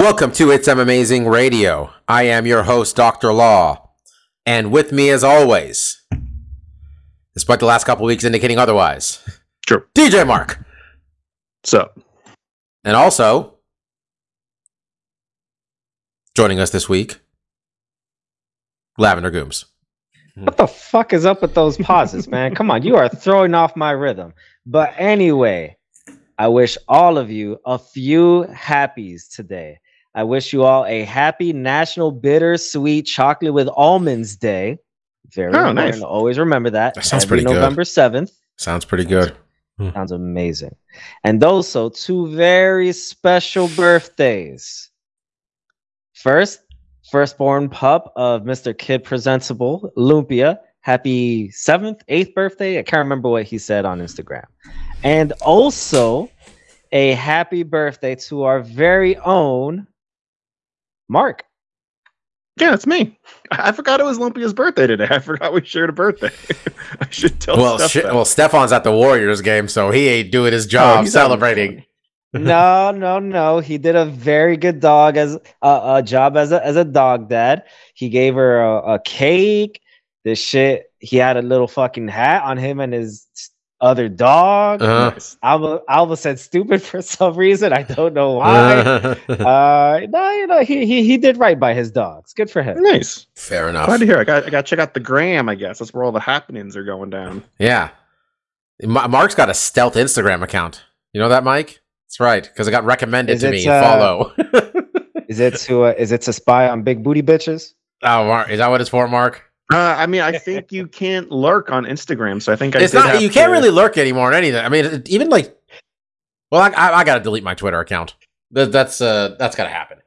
Welcome to It's Amazing Radio. I am your host, Dr. Law. And with me, as always, despite the last couple weeks indicating otherwise, Sure. DJ Mark. So, And also, joining us this week, Lavender Gooms. What the fuck is up with those pauses, man? Come on, you are throwing off my rhythm. But anyway, I wish all of you a few happies today. I wish you all a happy National Bittersweet Chocolate with Almonds Day. Very Oh, nice. Always remember that. That sounds Every pretty good. November 7th. Sounds pretty good. Hmm. Sounds amazing. And also two very special birthdays. First, firstborn pup of Mr. Kid Presentable, Lumpia. Happy seventh, eighth birthday. I can't remember what he said on Instagram. And also a happy birthday to our very own Mark. yeah, it's me. I I forgot it was Lumpia's birthday today. I forgot we shared a birthday. I should tell well, Steph shit, that. well, Stefan's at the Warriors game, so he ain't doing his job Oh, celebrating. no, no, no. He did a very good dog as uh, a job as a as a dog dad. He gave her a, a cake. This shit. He had a little fucking hat on him and his other dog. Uh-huh. Alva Alva said stupid for some reason. I don't know why. uh, no, you know he, he he did right by his dogs. Good for him. Nice. Fair enough. Glad to hear. I got I got to check out the gram. I guess that's where all the happenings are going down. Yeah. Ma- Mark's got a stealth Instagram account. You know that, Mike? That's right, because it got recommended Is to me. uh, Follow. Is it to uh, is it to spy on big booty bitches? oh, Mark, is that what it's for, Mark? Uh, I mean, I think you can't lurk on Instagram, so I think I it's not. You can't to- really lurk anymore on anything. I mean, even like, well, I, I, I got to delete my Twitter account. That, that's uh, that's got to happen.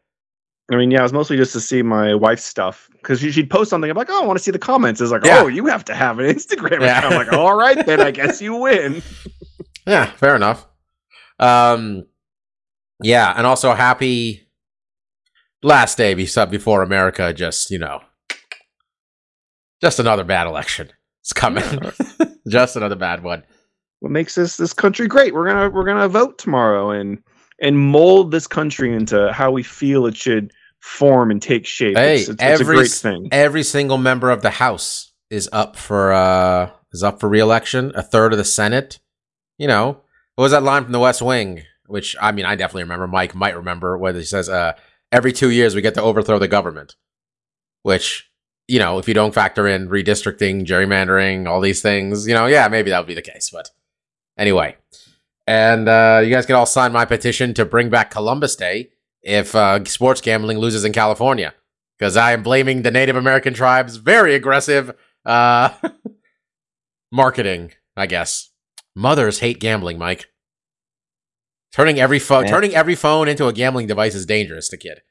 I mean, yeah, it was mostly just to see my wife's stuff because she'd post something. I'm like, oh, I want to see the comments. It's like, Yeah. oh, you have to have an Instagram Yeah. account. I'm like, all right, then I guess you win. Yeah, fair enough. Um, yeah, and also happy last day before America. Just you know, just another bad election. It's coming. just another bad one. what makes this this country great. We're gonna we're gonna vote tomorrow and and mold this country into how we feel it should form and take shape. Hey, it's, it's, it's a every great thing. Every single member of the House is up for uh is up for reelection. A third of the Senate. You know, what was that line from The West Wing? Which I mean, I definitely remember. Mike might remember where he says, "Uh, every two years we get to overthrow the government." Which you know, if you don't factor in redistricting, gerrymandering, all these things, you know, yeah, maybe that would be the case. But anyway, and uh, you guys can all sign my petition to bring back Columbus Day if uh, sports gambling loses in California because I am blaming the Native American tribes' very aggressive uh, marketing. I guess mothers hate gambling, Mike. Turning every phone, turning every phone into a gambling device is dangerous to kid.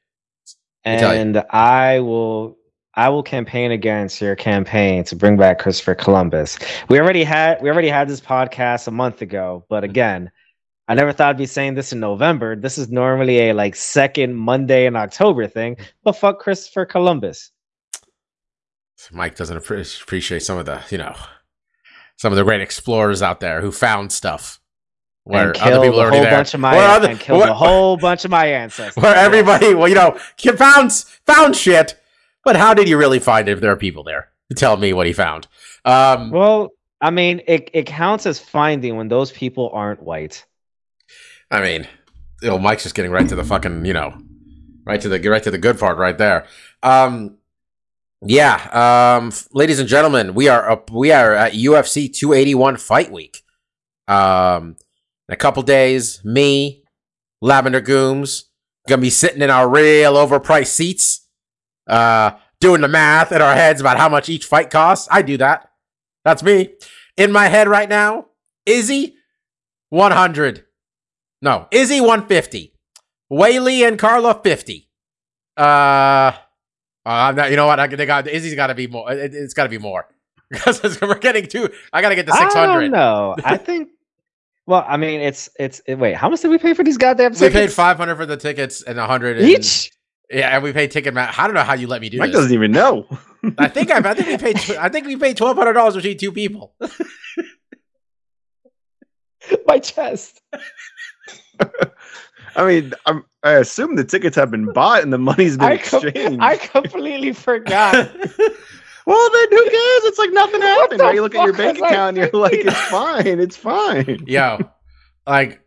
me tell you. And I will I will campaign against your campaign to bring back Christopher Columbus. We already had we already had this podcast a month ago, but mm-hmm. again, I never thought I'd be saying this in November. This is normally a like second Monday in October thing, but fuck Christopher Columbus. Mike doesn't appreciate some of the, you know, some of the great explorers out there who found stuff where other people are already there. bunch of my Where other- and killed where- a whole bunch of my ancestors. where everybody, well, you know, found found shit, but how did you really find it if there are people there? Tell me what he found. Um, Well, I mean, it, it counts as finding when those people aren't white. I mean, you know, Mike's just getting right to the fucking, you know, right to the right to the good part right there. Um, yeah, um, ladies and gentlemen, we are up. We are at UFC 281 Fight Week. Um, in a couple days, me, Lavender Gooms, gonna be sitting in our real overpriced seats, uh, doing the math in our heads about how much each fight costs. I do that. That's me. In my head right now, Izzy, 100. No, Izzy 150. Weili and Carla fifty. Uh, I'm not, you know what? I they got Izzy's got to be more. It, has got to be more because we're getting two. I got to get to six I don't hundred. know. I think. Well, I mean, it's it's it, wait. How much did we pay for these goddamn We paid five hundred for the tickets and a hundred each. Yeah, and we paid ticket. Ma- I don't know how you let me do Mike this. doesn't even know. I think I, I think we paid. tw- I think we paid twelve hundred dollars between two people. My chest. I mean, I'm, I assume the tickets have been bought and the money's been I, com- exchanged. I completely forgot. well, then who cares? It's like nothing happened. the Right? You look at your bank account and you're like, it's fine. It's fine. Yo, like,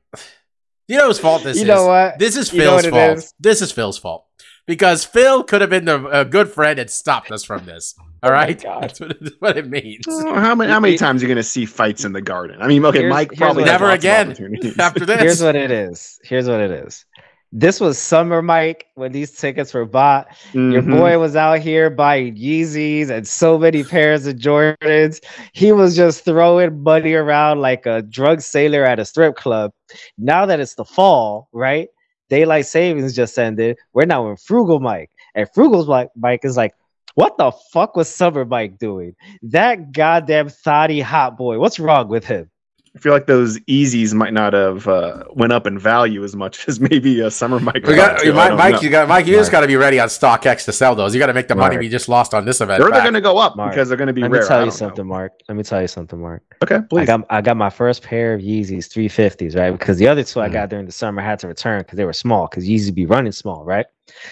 you know whose fault this you is? know what? This is You know Phil's what fault. is? This is Phil's fault because Phil could have been the, a good friend and stopped us from this. All Oh right, that's what it, what it means. Oh, how many how many times are you going to see fights in the garden? I mean, okay, Here's- Mike here's probably Never again. After this, Here's what it is. Here's what it is. This was summer, Mike, when these tickets were bought. Your Mhm. boy was out here buying Yeezys and so many pairs of Jordans. He was just throwing money around like a drug sailor at a strip club. Now that it's the fall, right? Daylight savings just ended. We're now in frugal Mike. And frugal Mike, is like, what the fuck was summer Mike doing? That goddamn thotty hot boy. What's wrong with him? I feel like those Yeezys might not have uh, went up in value as much as maybe a summer Mike. we got too. I Mike. Mike know. you got Mike. You just got to be ready on StockX to sell those. You got to make the money Mark. we just lost on this event. They're, they're going to go up Mark, because they're going to be Let rare. me tell you don't know. something, Mark. Let me tell you something, Mark. Okay, I please. got I got my first pair of Yeezys 350s, right? Because the other two I Mm-hmm. Mhm. got during the summer I had to return because they were small. Because Yeezys be running small, right?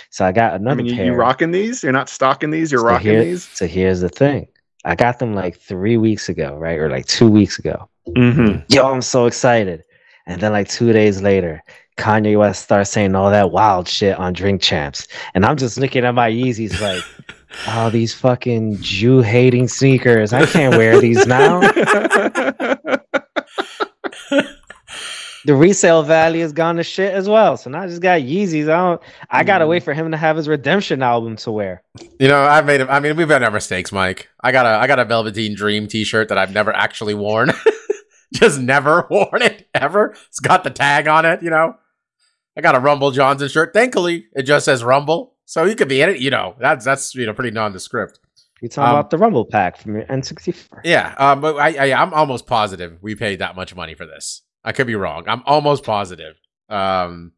So I got I another mean, you, pair. you rocking these? You're not stocking these. You're so rocking here- these. So here's the thing. I got them like three weeks ago, right? Or like two weeks ago. Mm-hmm. Yo, I'm so excited. And then like two days later, Kanye West starts saying all that wild shit on Drink Champs. And I'm just looking at my Yeezys like, oh, these fucking Jew hating sneakers. I can't wear these now. the resale value has gone to shit as well. So now I just got Yeezys. I don't I gotta wait for him to have his redemption album to wear. You know, I've made. I mean, we've made our mistakes, Mike. I got a I got a Velveteen Dream T-shirt that I've never actually worn. Just never worn it ever. It's got the tag on it. You know, I got a Rumble Johnson shirt. Thankfully, it just says Rumble, so you could be in it. You know, that's that's you know pretty nondescript. You talking Um, about the Rumble pack from your N64. Yeah, um, but I, I I'm almost positive we paid that much money for this. I could be wrong. I'm almost positive. Um,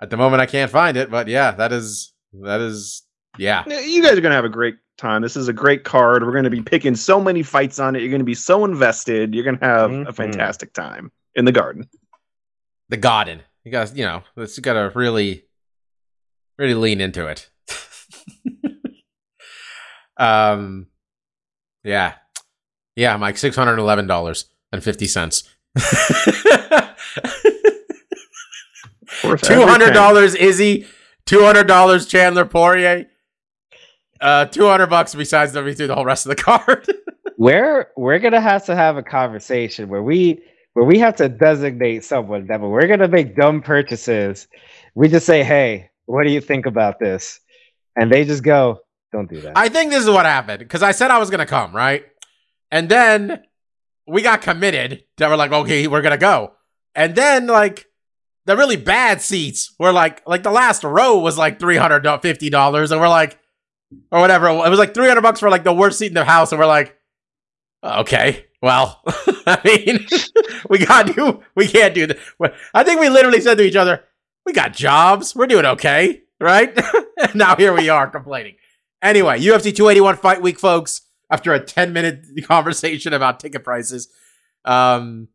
at the moment, I can't find it, but yeah, that is that is yeah. Yeah, You guys are going to have a great time. This is a great card. We're going to be picking so many fights on it. You're going to be so invested. You're going to have a Mhm. fantastic time in the garden. the garden. You guys, you know, it's you gotta really, really lean into it. um, yeah, yeah, Mike, six hundred eleven dollars and fifty cents. Two hundred dollars, Izzy. Two hundred dollars, Chandler Poirier. Uh, two hundred bucks besides the through the whole rest of the card. We're we're gonna have to have a conversation where we where we have to designate someone that we're gonna make dumb purchases, we just say, Hey, what do you think about this? And they just go, Don't do that. I think this is what happened because I said I was gonna come, right? And then we got committed that we're like, okay, we're gonna go. And then like the really bad seats were like like the last row was like three hundred fifty dollars, and we're like, or whatever. It was like three hundred bucks for like the worst seat in the house, and we're like, okay, well, I mean, we got to, we can't do that. I think we literally said to each other, we got jobs, we're doing okay, right? and now here we are complaining. Anyway, UFC 281 Fight Week, folks. After a 10 minute conversation about ticket prices, um,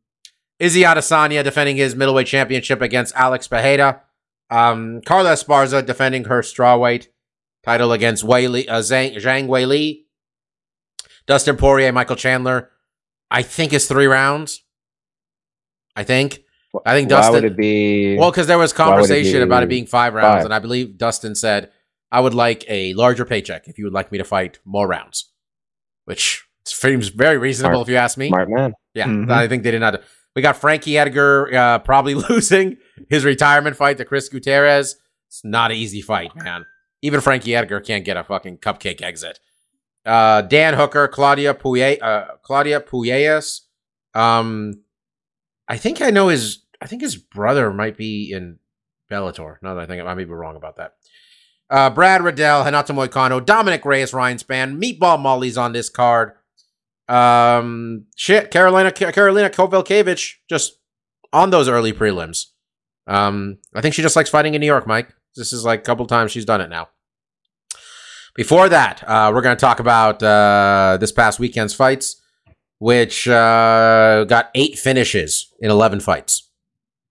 Izzy Adesanya defending his middleweight championship against Alex Pereira. Um, Carla Esparza defending her strawweight title against Weili, uh, Zhang, Zhang Weili. Dustin Poirier, Michael Chandler. I think it's three rounds. I think. I think Why Dustin. would it be Well, because there was Why would it conversation be about it being five rounds, five? and I believe Dustin said, "I would like a larger paycheck if you would like me to fight more rounds," which seems very reasonable Smart. if you ask me. smart man? Yeah, Mhm. I think they did not. We got Frankie Edgar uh, probably losing his retirement fight to Chris Gutierrez. It's not an easy fight, man. Even Frankie Edgar can't get a fucking cupcake exit. Uh, Dan Hooker, Claudia Puye, uh, Claudio Puelles. Um, I think I know his. I think his brother might be in Bellator. Now that I think I may be wrong about that. Uh, Brad Riddell, Renato Moicano, Dominick Reyes, Ryan Spann, Meatball Molly's on this card. Um, shit, Carolina, Karolina Kowalkiewicz just on those early prelims. Um, I think she just likes fighting in New York, Mike. This is like a couple times she's done it now. Before that, uh, we're going to talk about uh, this past weekend's fights, which uh, got eight finishes in 11 fights.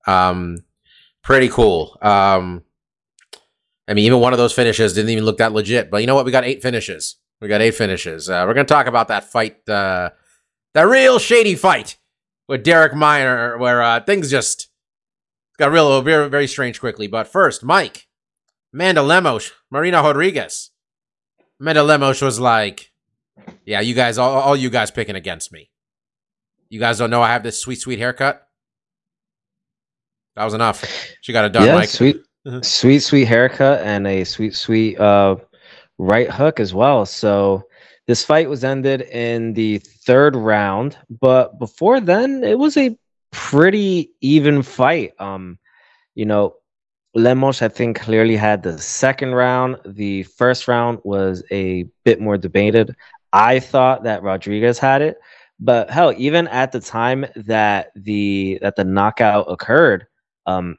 Um, pretty cool. Um, I mean, even one of those finishes didn't even look that legit, but you know what? We got eight finishes. We got eight finishes. Uh, we're going to talk about that fight, uh, that real shady fight with Darrick Minner, where uh, things just got real, very, very strange quickly. But first, Mike, Amanda Lemos, Marina Rodriguez. Amanda Lemos was like, yeah, you guys, all, all you guys picking against me. You guys don't know I have this sweet, sweet haircut? That was enough. She got it done, yeah, Mike. sweet, sweet, sweet haircut and a sweet, sweet uh, right hook as well. So this fight was ended in the third round, but before then, it was a pretty even fight. Um, you know, Lemos, I think, clearly had the second round. The first round was a bit more debated. I thought that Rodriguez had it, but hell, even at the time that the that the knockout occurred, um,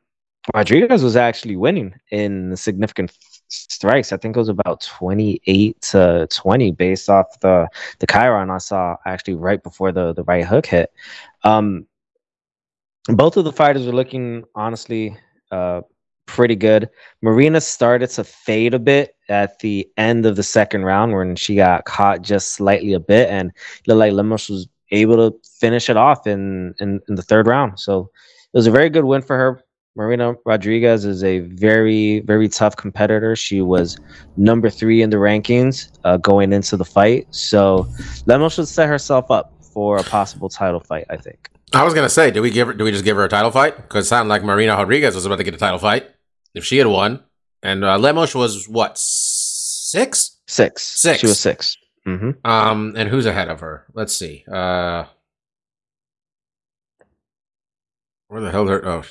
Rodriguez was actually winning in significant strikes. I think it was about twenty eight to twenty, based off the the chyron I saw actually right before the the right hook hit. Um, both of the fighters were looking honestly uh, pretty good. Marina started to fade a bit at the end of the second round when she got caught just slightly a bit, and looked like Lemos was able to finish it off in, in, in the third round. So it was a very good win for her. Marina Rodriguez is a very, very tough competitor. She was number three in the rankings uh, going into the fight. So Lemos should set herself up for a possible title fight, I think. I was gonna say, do we give her? Do we just give her a title fight? Because it sounded like Marina Rodriguez was about to get a title fight if she had won, and uh, Lemos was what six? Six. Six. She was 6 Mm-hmm. Um, and who's ahead of her? Let's see. Uh, where the hell? Her? Oh,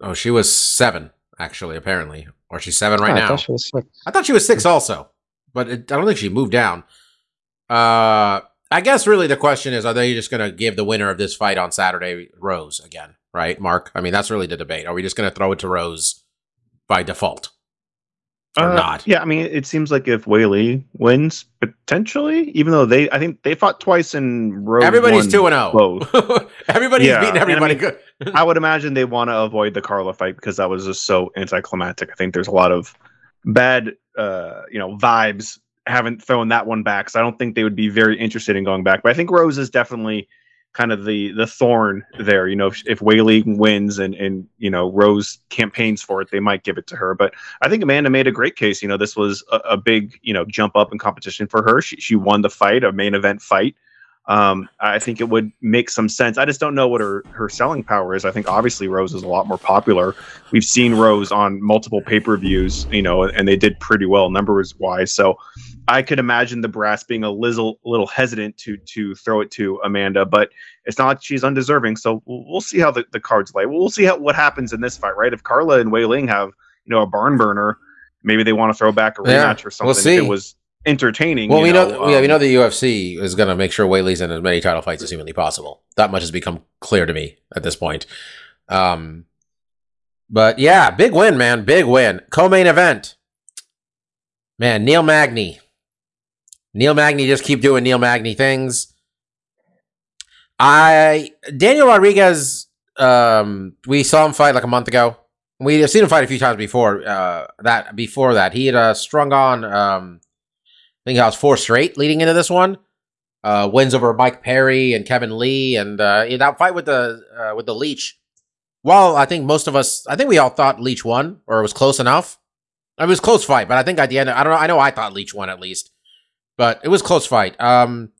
oh, she was seven actually. Apparently, or she's seven right I now. thought she was six. I thought she was six also, but it, I don't think she moved down. Uh, I guess really the question is, are they just going to give the winner of this fight on Saturday Rose again? Right, Mark? I mean, that's really the debate. Are we just going to throw it to Rose by default or Uh, not? Yeah, I mean, it seems like if Weili wins, potentially, even though they, I think they fought twice in row. Everybody's two and zero. Everybody's Yeah, beating and I everybody mean- good. I would imagine they want to avoid the Carla fight because that was just so anticlimactic. I think there's a lot of bad, uh, you know, vibes. Haven't thrown that one back, so I don't think they would be very interested in going back. But I think Rose is definitely kind of the the thorn there. You know, if, if Weili wins and and you know Rose campaigns for it, they might give it to her. But I think Amanda made a great case. You know, this was a, a big you know jump up in competition for her. She she won the fight, a main event fight. Um, I think it would make some sense. I just don't know what her her selling power is. I think obviously Rose is a lot more popular. We've seen Rose on multiple pay per views, you know, and they did pretty well numbers wise. So I could imagine the brass being a little little hesitant to to throw it to Amanda, but it's not like she's undeserving. So we'll, we'll see how the, the cards lay. We'll see how what happens in this fight, right? If Carla and Wei Ling have you know a barn burner, maybe they want to throw back a Yeah, rematch or something. we'll see. If it was entertaining. Well, you we know, yeah, we um, know the UFC is going to make sure Weili's in as many title fights as humanly possible. That much has become clear to me at this point. Um, but yeah, big win, man, big win. Co-main event, man. Neil Magny, Neil Magny, just keep doing Neil Magny things. I Daniel Rodriguez, um, we saw him fight like a month ago. We have seen him fight a few times before. Uh, that before that, he had uh, strung on. Um, think I was four straight leading into this one. Uh, wins over Mike Perry and Kevin Lee, and uh, in that fight with the uh, with the Leech. Well, I think most of us, I think we all thought Leech won, or it was close enough. It was close fight, but I think at the end, I don't know. I know I thought Leech won at least, but it was close fight. Um,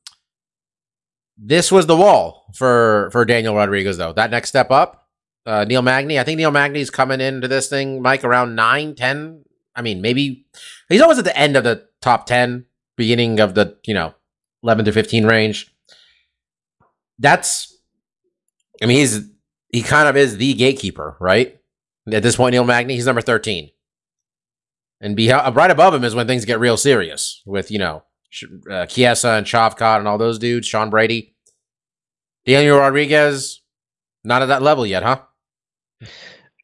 this was the wall for for Daniel Rodriguez, though. That next step up, uh, Neil Magny. I think Neil Magny's coming into this thing, Mike, around 9, 10. I mean, maybe he's always at the end of the top 10, beginning of the, you know, 11 to 15 range. That's, I mean, he's, he kind of is the gatekeeper, right? At this point, Neil Magny, he's number 13. And be, uh, right above him is when things get real serious with, you know, uh, Chiesa and Shavkat and all those dudes, Sean Brady. Daniel Rodriguez, not at that level yet, huh?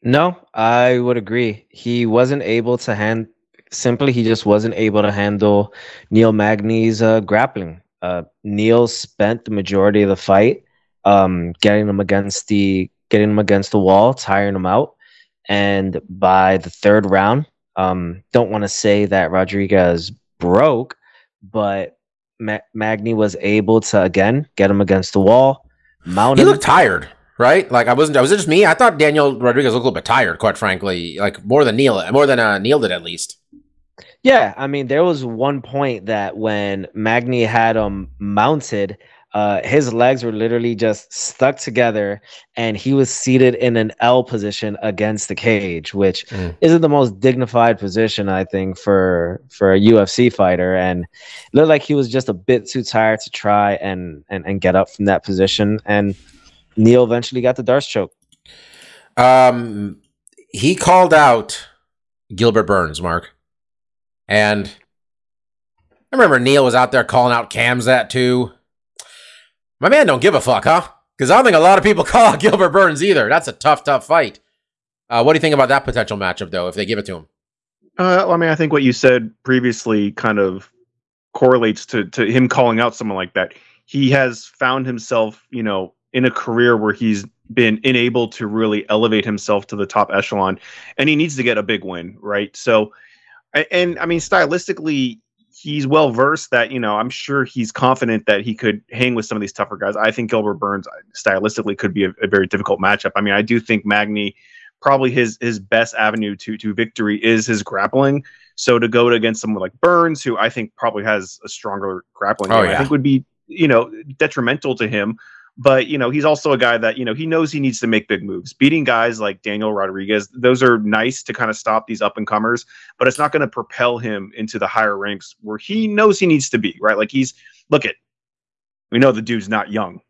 No, I would agree. He wasn't able to hand simply he just wasn't able to handle Neil Magny's uh, grappling. Uh, Neil spent the majority of the fight um, getting him against the getting him against the wall, tiring him out, and by the third round, um, don't want to say that Rodriguez broke, but Ma- Magny was able to again get him against the wall, mount He him. looked tired, right? Like I wasn't. Was it just me? I thought Daniel Rodriguez looked a little bit tired, quite frankly. Like more than Neil, more than uh, Neil did at least. Yeah, I mean, there was one point that when Magny had him mounted, uh, his legs were literally just stuck together, and he was seated in an L position against the cage, which Mm. isn't the most dignified position, I think, for for a UFC fighter. And it looked like he was just a bit too tired to try and and, and get up from that position. And Neil eventually got the Darce choke. Um, he called out Gilbert Burns, Mark, and I remember Neil was out there calling out Cam's that too. My man don't give a fuck, huh? Because I don't think a lot of people call out Gilbert Burns either. That's a tough, tough fight. Uh, what do you think about that potential matchup, though, if they give it to him? Uh, I mean, I think what you said previously kind of correlates to to him calling out someone like that. He has found himself, you know, in a career where he's been unable to really elevate himself to the top echelon, and he needs to get a big win, right? So, and I mean, stylistically, he's well versed. That you know, I'm sure he's confident that he could hang with some of these tougher guys. I think Gilbert Burns uh, stylistically could be a, a very difficult matchup. I mean, I do think Magny probably his his best avenue to to victory is his grappling. So to go against someone like Burns, who I think probably has a stronger grappling, Oh, game, yeah. I think would be you know detrimental to him. But you know he's also a guy that you know he knows he needs to make big moves. Beating guys like Daniel Rodriguez, those are nice to kind of stop these up and comers, but it's not going to propel him into the higher ranks where he knows he needs to be. Right? Like he's look at, we know the dude's not young.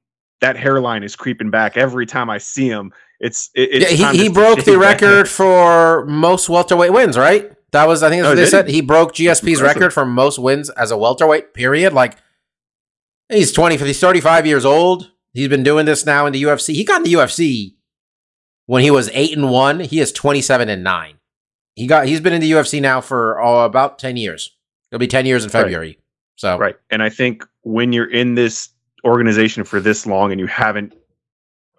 That hairline is creeping back every time I see him. It's it, it's yeah, he, he broke the record for most welterweight wins, right? That was, I think, that's Oh, what they said. he? He broke GSP's record for most wins as a welterweight. Period. Like he's twenty, he's thirty-five years old. He's been doing this now in the UFC. He got in the UFC when he was eight and one. He is twenty-seven and nine. He got. He's been in the UFC now for oh, about ten years. It'll be ten years in Right. February. So Right. And I think when you're in this organization for this long and you haven't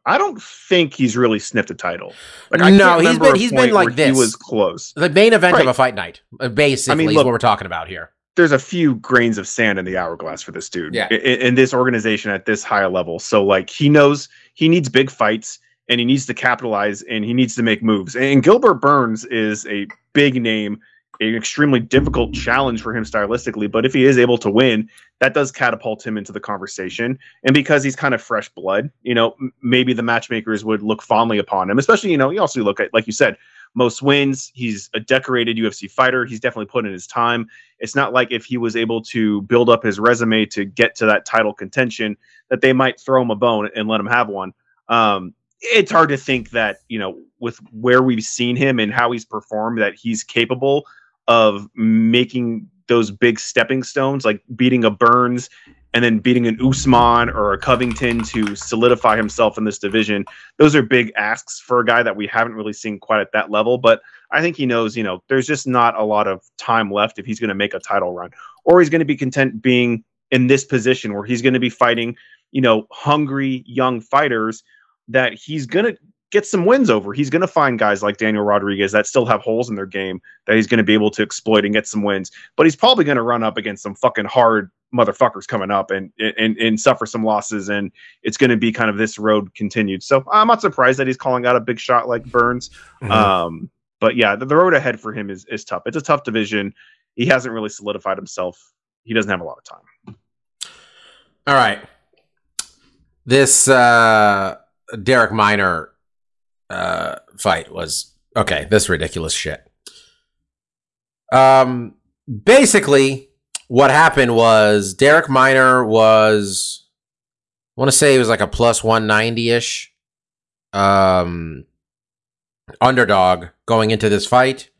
I don't think he's really sniffed a title. Like I No, he's been- he's been like this. He was close. the main event of a fight night, uh, basically, is look- what we're talking about here. There's a few grains of sand in the hourglass for this dude. Yeah. In, in this organization at this high level. So like he knows he needs big fights and he needs to capitalize and he needs to make moves. And Gilbert Burns is a big name, an extremely difficult challenge for him stylistically. But if he is able to win, that does catapult him into the conversation. And because he's kind of fresh blood, you know, maybe the matchmakers would look fondly upon him, especially, you know, you also look at, like you said, most wins. He's a decorated UFC fighter. He's definitely put in his time. It's not like if he was able to build up his resume to get to that title contention that they might throw him a bone and let him have one. Um, it's hard to think that, you know, with where we've seen him and how he's performed, that he's capable of making those big stepping stones, like beating a Burns and then beating an Usman or a Covington to solidify himself in this division. Those are big asks for a guy that we haven't really seen quite at that level. But I think he knows, you know, there's just not a lot of time left if he's going to make a title run, or he's going to be content being in this position where he's going to be fighting, you know, hungry young fighters that he's going to get some wins over. He's going to find guys like Daniel Rodriguez that still have holes in their game that he's going to be able to exploit and get some wins. But he's probably going to run up against some fucking hard motherfuckers coming up and and and suffer some losses and it's going to be kind of this road continued. So I'm not surprised that he's calling out a big shot like Burns. Mm-hmm. Um but yeah, the, the road ahead for him is is tough. It's a tough division. He hasn't really solidified himself. He doesn't have a lot of time. All right. This uh Darrick Minner uh fight was okay, this ridiculous shit. Um basically what happened was Darrick Minner was I want to say he was like a plus 190ish. Um underdog going into this fight.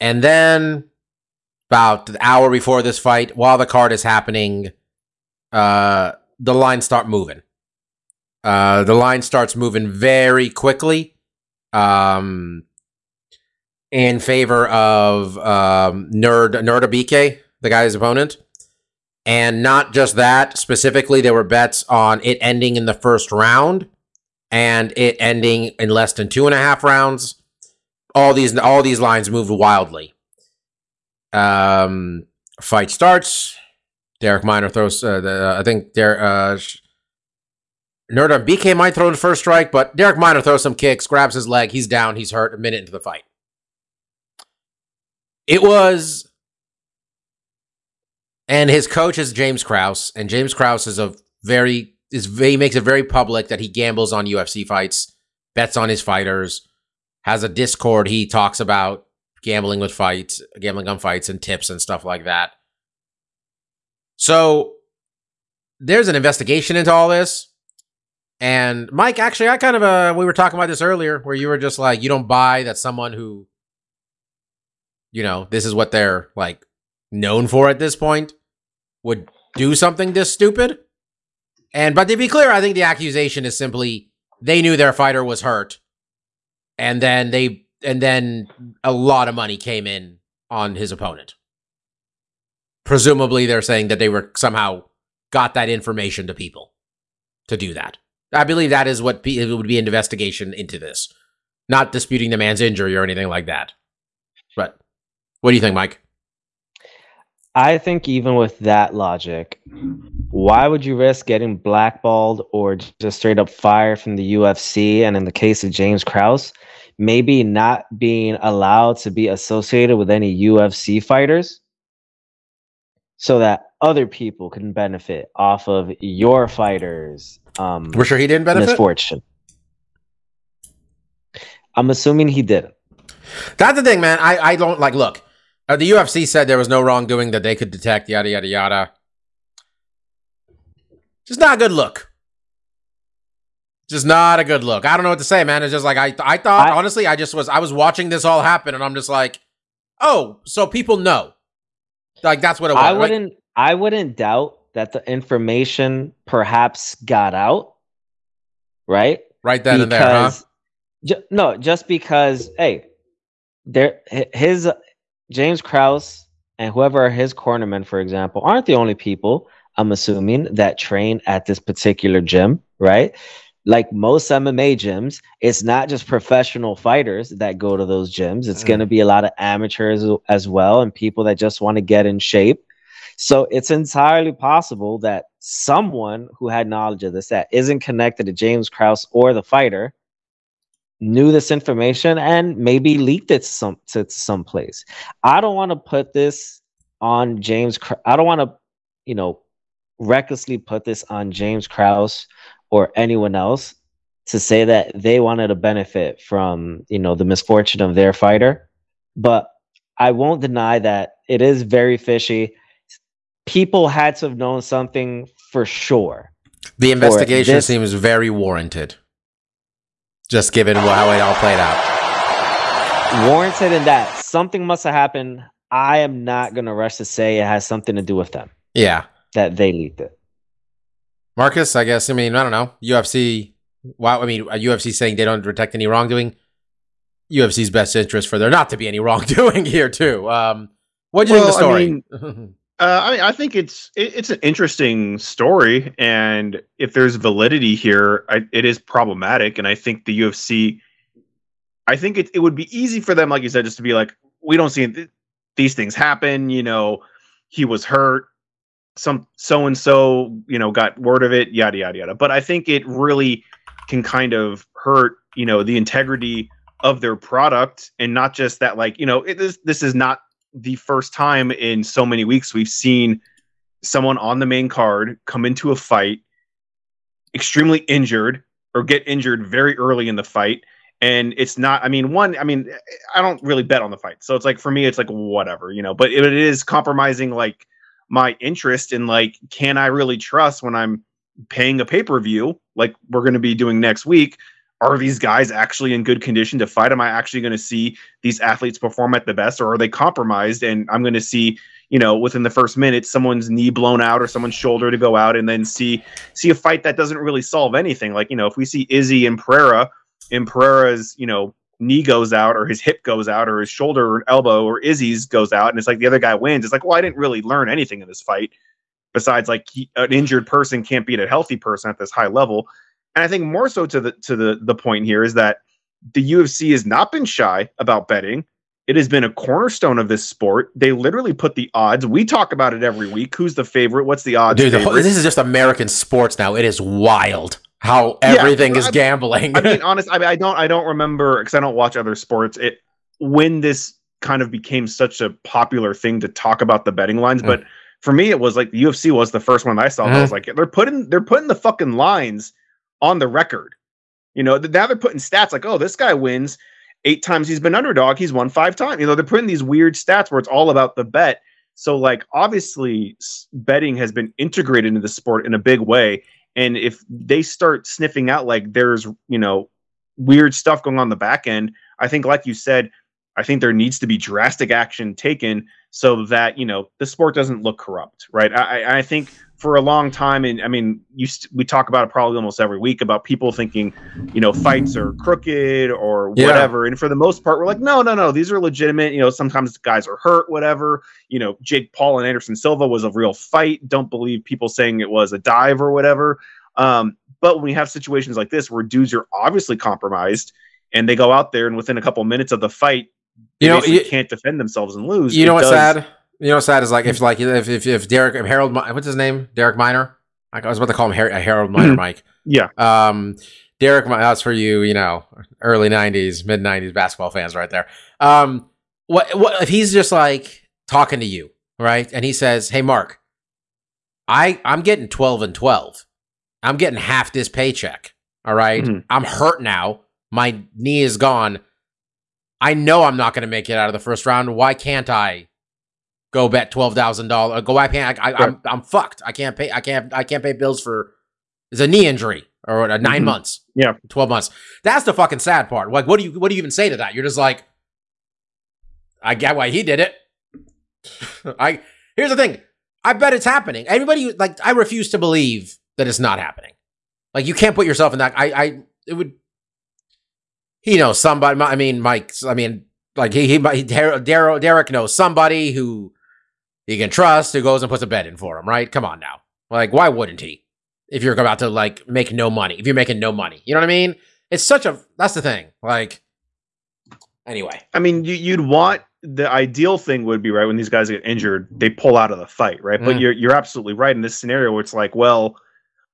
And then about the hour before this fight, while the card is happening, uh, the lines start moving. Uh, the line starts moving very quickly um, in favor of um, Nerd Nuerdanbieke, the guy's opponent. And not just that, specifically, there were bets on it ending in the first round and it ending in less than two and a half rounds. All these all these lines moved wildly. Um, fight starts. Darrick Minner throws. Uh, the, I think Derek uh, Nuerdanbieke might throw the first strike, but Darrick Minner throws some kicks, grabs his leg, he's down, he's hurt. A minute into the fight, it was and his coach is James Krause, and James Krause is a very is he makes it very public that he gambles on UFC fights, bets on his fighters, has a Discord he talks about gambling with fights, gambling on fights and tips and stuff like that. So there's an investigation into all this. And Mike, actually, I kind of uh we were talking about this earlier, where you were just like, you don't buy that someone who, you know, this is what they're like known for at this point would do something this stupid. And but to be clear, I think the accusation is simply they knew their fighter was hurt, and then they and then a lot of money came in on his opponent. Presumably, they're saying that they were somehow got that information to people to do that. I believe that is what it would be an investigation into this, not disputing the man's injury or anything like that. But what do you think, Mike? I think even with that logic, why would you risk getting blackballed or just straight up fired from the UFC? And in the case of James Krause, maybe not being allowed to be associated with any UFC fighters so that other people can benefit off of your fighters. Um, We're sure he didn't benefit. misfortune. I'm assuming he didn't. That's the thing, man. I, I don't like. Look, uh, the UFC said there was no wrongdoing that they could detect. Yada yada yada. Just not a good look. Just not a good look. I don't know what to say, man. It's just like I I thought. I- honestly, I just was. I was watching this all happen, and I'm just like, oh, so people know. Like that's what it was. I wouldn't. I wouldn't doubt that the information perhaps got out, right? right then and there, huh? ju- no, just because, hey, there, his James Krause and whoever are his cornermen, for example, aren't the only people. I'm assuming that train at this particular gym, right? Like most MMA gyms, it's not just professional fighters that go to those gyms. It's Mm. going to be a lot of amateurs as well and people that just want to get in shape. So it's entirely possible that someone who had knowledge of this that isn't connected to James Krause or the fighter knew this information and maybe leaked it to some to some place. I don't want to put this on James. I don't want to, you know, recklessly put this on James Krause or anyone else to say that they wanted to benefit from you know the misfortune of their fighter. But I won't deny that it is very fishy. People had to have known something for sure. The investigation seems very warranted. Just given how it all played out. Warranted in that something must have happened. I am not gonna rush to say it has something to do with them Yeah. that they leaked it. Marcus, I guess. I mean, I don't know. UFC. Wow. I mean, UFC saying they don't detect any wrongdoing. UFC's best interest for there not to be any wrongdoing here too. Um, what do you think of the Well, I story? mean, Uh, I mean, I think it's it, it's an interesting story, and if there's validity here, I, it is problematic. And I think the UFC, I think it, it would be easy for them, like you said, just to be like, we don't see th- these things happen. You know, he was hurt. Some so and so, you know, got word of it. Yada yada yada. But I think it really can kind of hurt, you know, the integrity of their product, and not just that. Like, you know, it, this this is not the first time in so many weeks we've seen someone on the main card come into a fight extremely injured or get injured very early in the fight. And it's not i mean one i mean i don't really bet on the fight. So it's like for me it's like whatever you know but it is compromising like my interest in like can i really trust when i'm paying a pay-per-view like we're going to be doing next week are these guys actually in good condition to fight? Am I actually going to see these athletes perform at the best, or are they compromised? And I'm going to see, you know, within the first minute, someone's knee blown out or someone's shoulder to go out, and then see see a fight that doesn't really solve anything. Like you know, if we see Izzy and Pereira, and Pereira's, you know, knee goes out or his hip goes out or his shoulder or elbow or Izzy's goes out and it's like the other guy wins. It's like, well, I didn't really learn anything in this fight besides like he, an injured person can't beat a healthy person at this high level. And I think more so to the to the the point here is that the UFC has not been shy about betting. It has been a cornerstone of this sport. They literally put the odds. We talk about it every week. Who's the favorite? What's the odds? Dude, the whole- this is just American sports now. It is wild how everything is I- gambling. I mean, honest, I, mean, I don't, I don't remember because I don't watch other sports. It when this kind of became such a popular thing to talk about the betting lines, Mm. but for me, it was like the UFC was the first one that I saw. that I was like, they're putting, they're putting the fucking lines on the record. You know, now they're putting stats like, oh, this guy wins eight times. He's been underdog. He's won five times. You know, they're putting these weird stats where it's all about the bet. So, like, obviously, betting has been integrated into the sport in a big way. And if they start sniffing out like there's, you know, weird stuff going on the back end, I think, like you said, I think there needs to be drastic action taken so that you know the sport doesn't look corrupt, right? I- I think for a long time, and I mean, you st- we talk about it probably almost every week about people thinking, you know, fights are crooked or Yeah. whatever, and for the most part, we're like, no, no, no, these are legitimate. You know, sometimes guys are hurt, whatever. You know, Jake Paul and Anderson Silva was a real fight. Don't believe people saying it was a dive or whatever. Um, but when we have situations like this where dudes are obviously compromised and they go out there and within a couple minutes of the fight, you know, you, can't defend themselves and lose. you know what's does- sad? You know what's sad is like if like if if, if Derek if Harold what's his name? Darrick Minner? I was about to call him Har- uh, Harold Miner Mike. Yeah. um Derek that's for you you know early '90s mid '90s basketball fans right there. Um what what if he's just like talking to you right? And he says hey Mark I I'm getting 12 and 12 I'm getting half this paycheck all right? Mhm. I'm hurt now. My knee is gone. I know I'm not going to make it out of the first round. Why can't I go bet twelve thousand dollars? Go, I can't. I, I, I'm I'm fucked. I can't pay. I can't. I can't pay bills for. It's a knee injury or uh, 9 Mhm. months. Yeah. twelve months. That's the fucking sad part. Like, what do you what do you even say to that? You're just like, I get why he did it. I here's the thing. I bet it's happening. Everybody like I refuse to believe that it's not happening. Like you can't put yourself in that. I I it would. He knows somebody. I mean, Mike. I mean, like he he, he Derek, Derek knows somebody who he can trust who goes and puts a bet in for him. Right? Come on now. Like why wouldn't he? If you're about to like make no money, if you're making no money, you know what I mean? It's such a. That's the thing. Like. Anyway. I mean, you, you'd want the ideal thing would be right when these guys get injured, they pull out of the fight, right? But Mm. you're you're absolutely right in this scenario where it's like, well,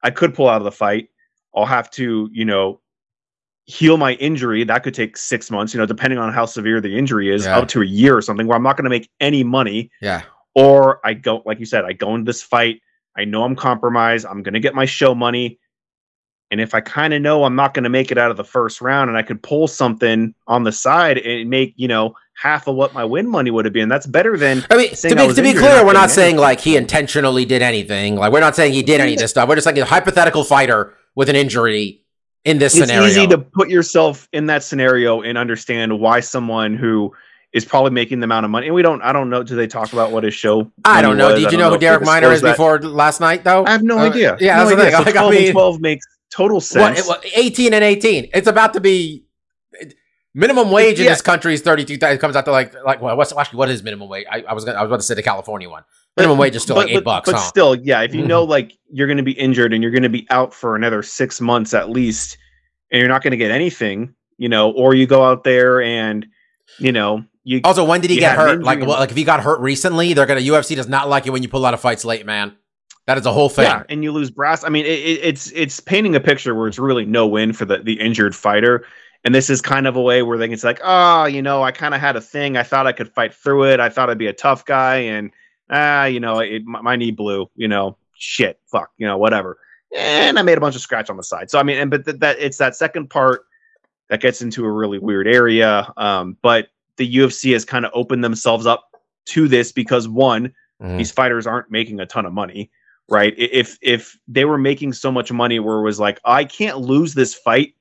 I could pull out of the fight. I'll have to, you know, heal my injury. That could take six months, you know, depending on how severe the injury is, Yeah. up to a year or something, where I'm not going to make any money. Yeah. Or I go, like you said, I go into this fight. I know I'm compromised. I'm going to get my show money. And if I kind of know I'm not going to make it out of the first round and I could pull something on the side and make, you know, half of what my win money would have been, that's better than I mean, to saying I be, to be clear, and we're not not saying like he intentionally did anything. Like we're not saying he did any of this stuff. We're just like a hypothetical fighter with an injury in this it's scenario. It's easy to put yourself in that scenario and understand why someone who is probably making the amount of money and we don't I don't know do they talk about what his show I don't know. was? Did you don't know who Darrick Minner is that. before last night, though? I have no Uh, idea. Yeah, no that's the idea. thing. So Like, I 12 mean- and 12 makes total sense. it, what, 18 and 18. It's about to be minimum wage in this country is 32. It comes out to like like well, what's actually what is minimum wage? I, I was gonna, I was about to say the California one. Minimum wage is still but, like eight but- bucks. But huh? still, yeah, if you Mhm. know like you're going to be injured and you're going to be out for another six months at least, and you're not going to get anything, you know, or you go out there and you know you Also, when did he get hurt? Like, well, like if he got hurt recently, they're gonna UFC does not like it when you pull out of fights late, man. That is a whole thing. yeah, and you lose brass. I mean, it, it, it's it's painting a picture where it's really no win for the the injured fighter. And this is kind of a way where they can say like, oh, you know, I kind of had a thing. I thought I could fight through it. I thought I'd be a tough guy, and ah, you know, it, my, my knee blew. You know, shit, fuck, you know, whatever. And I made a bunch of scratch on the side. So I mean, and but th- that it's that second part that gets into a really weird area. Um, but the UFC has kind of opened themselves up to this because one, Mhm. these fighters aren't making a ton of money, right? If if they were making so much money where it was like, I can't lose this fight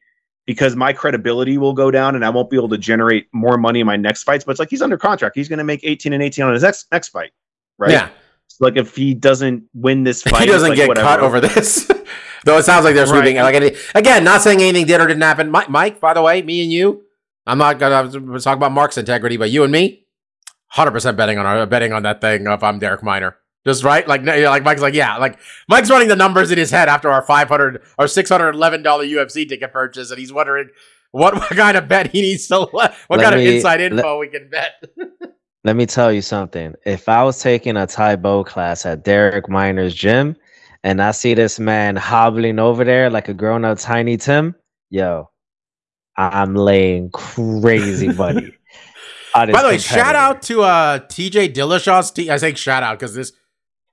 because my credibility will go down and I won't be able to generate more money in my next fights. But it's like he's under contract. He's going to make 18 and 18 on his next next fight, right? Yeah. So, like if he doesn't win this fight, he doesn't like, get whatever. cut over this. Though it sounds like they're Right. sweeping. Like again, not saying anything did or didn't happen. Mike, Mike, by the way, me and you. I'm not gonna talk about Mark's integrity, but you and me, hundred percent betting on our betting on that thing. If I'm Darrick Minner, just right, like like Mike's like yeah, like Mike's running the numbers in his head after our 500 or 611 dollar UFC ticket purchase, and he's wondering what, what kind of bet he needs to what Let kind of me- inside let- info we can bet. Let me tell you something. If I was taking a Tae Bo class at Darrick Minner's gym and I see this man hobbling over there like a grown up Tiny Tim, yo, I'm laying crazy money. on By the way, shout out to uh, TJ Dillashaw's. T- I say shout out because this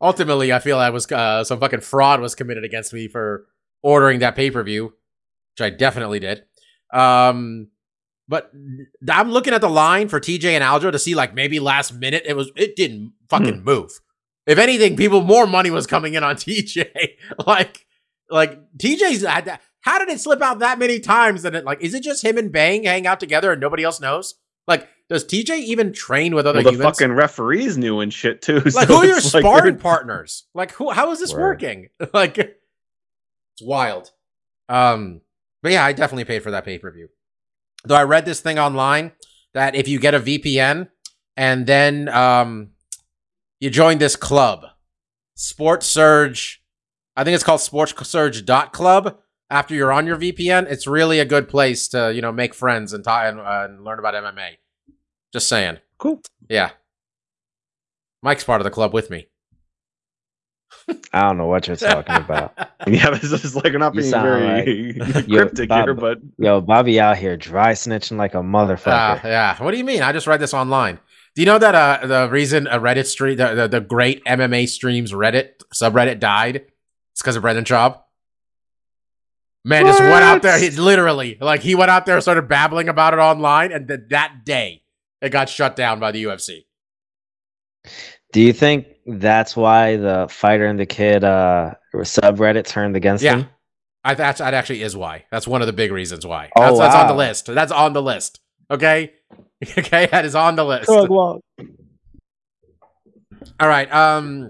ultimately I feel I was uh, some fucking fraud was committed against me for ordering that pay per view, which I definitely did. Um, but I'm looking at the line for TJ and Aljo to see like maybe last minute it was it didn't fucking move. If anything, people more money was coming in on TJ. like like TJ's had that. How did it slip out that many times? That it like is it just him and Bang hang out together and nobody else knows? Like, does TJ even train with other Well, the humans? fucking referees knew and shit too. like, so who are your like sparring partners? Like, who? How is this Word. working? like, it's wild. Um, but yeah, I definitely paid for that pay per view. Though I read this thing online that if you get a VPN and then um, you join this club, Sports Surge, I think it's called Sports Surge dot Club. After you're on your VPN, it's really a good place to you know make friends and tie and, uh, and learn about MMA. Just saying. Cool. Yeah. Mike's part of the club with me. I don't know what you're talking about. Yeah, this is like we're not You being very Yo, cryptic here, but Yo, Bobby out here dry snitching like a motherfucker. Ah, yeah. What do you mean? I just read this online. Do you know that uh, the reason a Reddit stream, the, the, the great MMA streams Reddit subreddit died? It's because of Brendan Schaub. Man just went out there. He literally, like, he went out there, and started babbling about it online, and th- that day it got shut down by the UFC. Do you think that's why the fighter and the kid uh subreddit turned against Yeah. him? I that's that actually is why. That's one of the big reasons why. Oh, that's, that's on the list. That's on the list. Okay, okay, that is on the list. walk. All right. Um,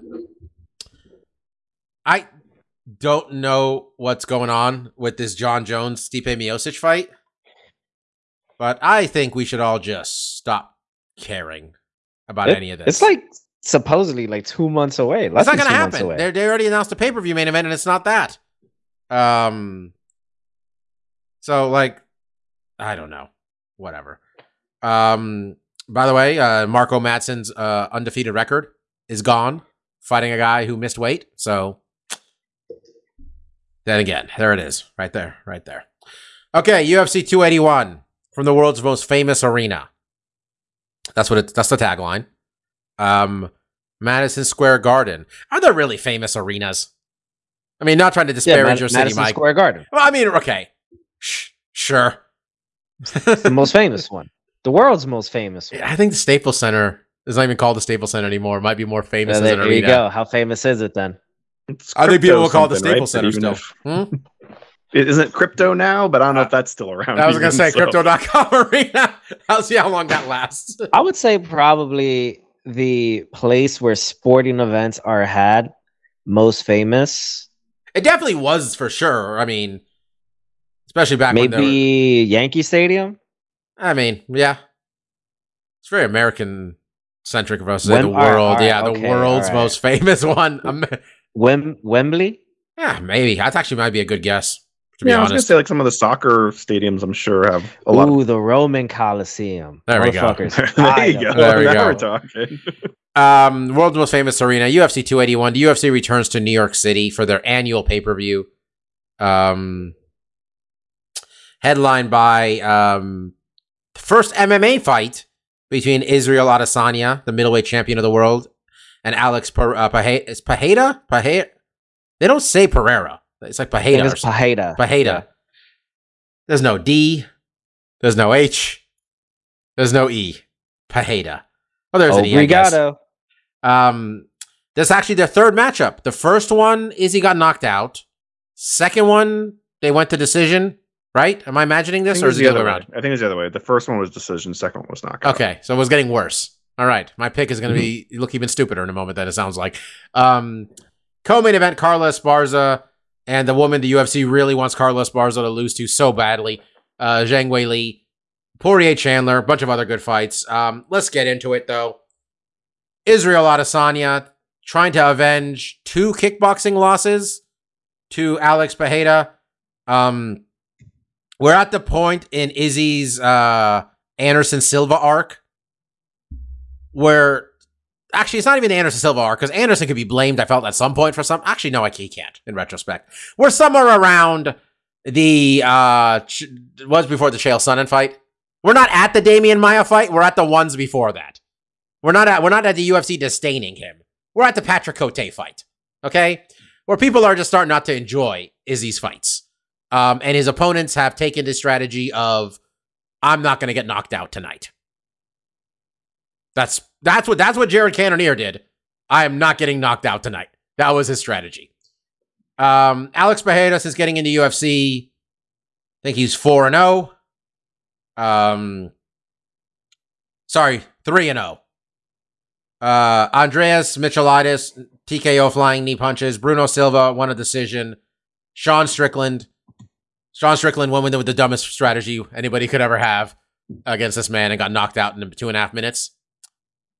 I don't know what's going on with this Jon Jones Stipe Miocic fight, but I think we should all just stop caring about It- any of this. It's like supposedly like two months away. Less it's not going to happen. They they already announced a pay per view main event, and it's not that. Um. So like, I don't know. Whatever. Um. By the way, uh, Mark O. Madsen's uh, undefeated record is gone, fighting a guy who missed weight. So then again, there it is, right there, right there. Okay, UFC 281 from the world's most famous arena. That's what it. That's the tagline. Um, Madison Square Garden. Are there really famous arenas? I mean, not trying to yeah, disparage Mad- your city, Madison Mike. Square Garden, Well, I mean, okay, Sh- sure. the most famous one, the world's most famous one. I think the Staples Center is not even called the Staples Center anymore. It might be more famous Yeah, as there, there you go. How famous is it then? It's I think people will call it the Staples something, Center right? still. Even Hmm? it isn't crypto now, but I don't know if that's still around. I was going to even, say so. crypto.com arena. I'll see how long that lasts. I would say probably the place where sporting events are had most famous. It definitely was for sure. I mean, especially back when Maybe there Yankee Stadium. I mean, yeah. It's very American centric of us to the Wem- alright, world. alright, yeah, the world's alright. most famous one. Wem- Wembley. yeah, maybe. That actually might be a good guess, to be Yeah, I was gonna say like some of the soccer stadiums. I'm sure have a lot. Ooh, the Roman Coliseum. There we go. There you go. There we now go. we're talking. Um, world's most famous arena, UFC 281. The UFC returns to New York City for their annual pay per view. Um, headlined by um, the first MMA fight between Israel Adesanya, the middleweight champion of the world, and Alex per- uh, Pahe- is Pajeda? Pajeda? They don't say Pereira. It's like I think Pajeda. it's or something. Pajeda. Pajeda. Yeah. There's no D. There's no H. There's no E. Pajeda. Oh, there's an E. I guess. Obrigado. Um, that's actually their third matchup. The first one, is he got knocked out. Second one, they went to decision. Right? Am I imagining this, think or is it the other way around? I think it's the other way. The first one was decision. Second one was knockout. Okay, so it was getting worse. All right, my pick is going to be Mm-hmm. look even stupider in a moment. Than it sounds like. Um, co-main event: Carla Esparza and the woman the UFC really wants Carla Esparza to lose to so badly. Uh, Zhang Weili, Poirier Chandler, a bunch of other good fights. Um, let's get into it though. Israel Adesanya trying to avenge two kickboxing losses to Alex Pajeda. Um, we're at the point in Izzy's uh, Anderson Silva arc where actually it's not even Anderson Silva arc because Anderson could be blamed. I felt at some point for some. Actually, no, he can't. In retrospect, we're somewhere around the uh ch- was before the Chael Sonnen fight. We're not at the Demian Maia fight. We're at the ones before that. We're not at we're not at the UFC disdaining him. We're at the Patrick Cote fight. Okay, where people are just starting not to enjoy Izzy's fights. Um, and his opponents have taken the strategy of, I'm not going to get knocked out tonight. That's that's what that's what Jared Cannonier did. I am not getting knocked out tonight. That was his strategy. Um, Alex Pereira is getting into UFC, I think he's four and zero. Um, sorry, three and zero. Uh, Andreas Michailidis, TKO flying knee punches. Bruno Silva won a decision. Sean Strickland, Sean Strickland the, with the dumbest strategy anybody could ever have against this man and got knocked out in two and a half minutes.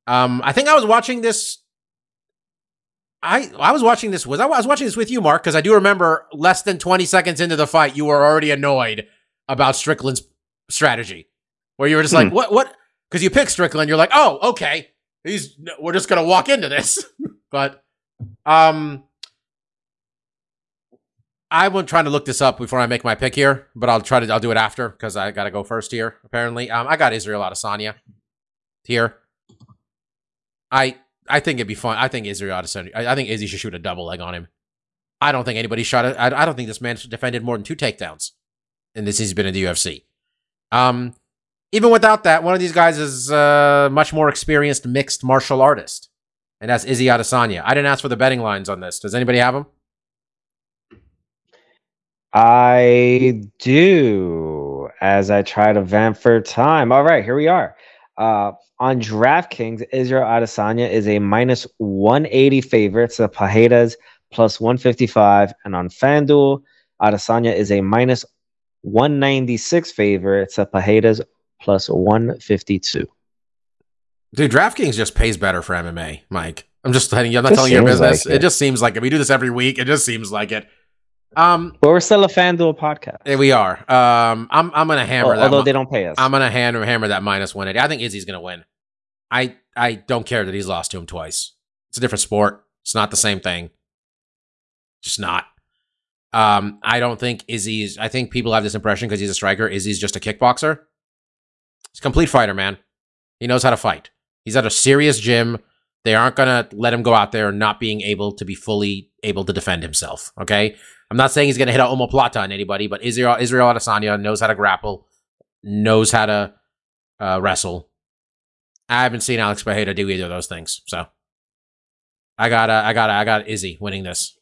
Um, I think I was watching this. I I was watching this. Was I, was watching this with you, Mark? Because I do remember less than twenty seconds into the fight, you were already annoyed about Strickland's strategy, where you were just like, "What? What?" Because you picked Strickland, you're like, "Oh, okay, he's we're just gonna walk into this." but um, I was trying to look this up before I make my pick here, but I'll try to I'll do it after because I got to go first here. Apparently, um, I got Israel Adesanya here. I I think it'd be fun. I think Israel Adesanya. I, I think Izzy should shoot a double leg on him. I don't think anybody shot. I, I don't think this man defended more than two takedowns, and this he's been in the UFC. Um, even without that, one of these guys is uh, much more experienced mixed martial artist, and that's Izzy Adesanya. I didn't ask for the betting lines on this. Does anybody have them? I do. As I try to vamp for time. All right, here we are. Uh, on DraftKings, Israel Adesanya is a minus 180 favorite to Pajedas plus 155. And on FanDuel, Adesanya is a minus 196 favorite to Pajedas plus 152. Dude, DraftKings just pays better for MMA, Mike. I'm just telling you. I'm not Just telling you your business. like it. it. just seems like it. We do this every week. It just seems like it. Um, But we're still a FanDuel podcast. yeah, we are. Um, I'm I'm gonna hammer that. although mi- they don't pay us. I'm gonna hammer hammer that minus 180. I think Izzy's gonna win. I I don't care that he's lost to him twice. It's a different sport. It's not the same thing. Just not. Um, I don't think Izzy's. I think people have this impression because he's a striker. Izzy's just a kickboxer. He's a complete fighter, man. He knows how to fight. He's at a serious gym. They aren't gonna let him go out there not being able to be fully able to defend himself. Okay. I'm not saying he's gonna hit a omoplata on anybody, but Israel Israel Adesanya knows how to grapple, knows how to uh, wrestle. I haven't seen Alex Pereira do either of those things, so I got I got I got Izzy winning this.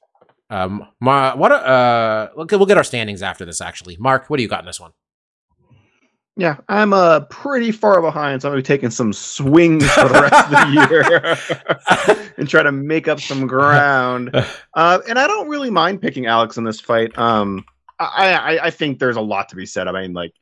Um, Ma, what uh, we'll get our standings after this. Actually, Mark, what do you got in this one? Yeah, I'm uh pretty far behind, so I'm gonna be taking some swings for the rest of the year and try to make up some ground. Uh, and I don't really mind picking Alex in this fight. Um, I, I I think there's a lot to be said. I mean, like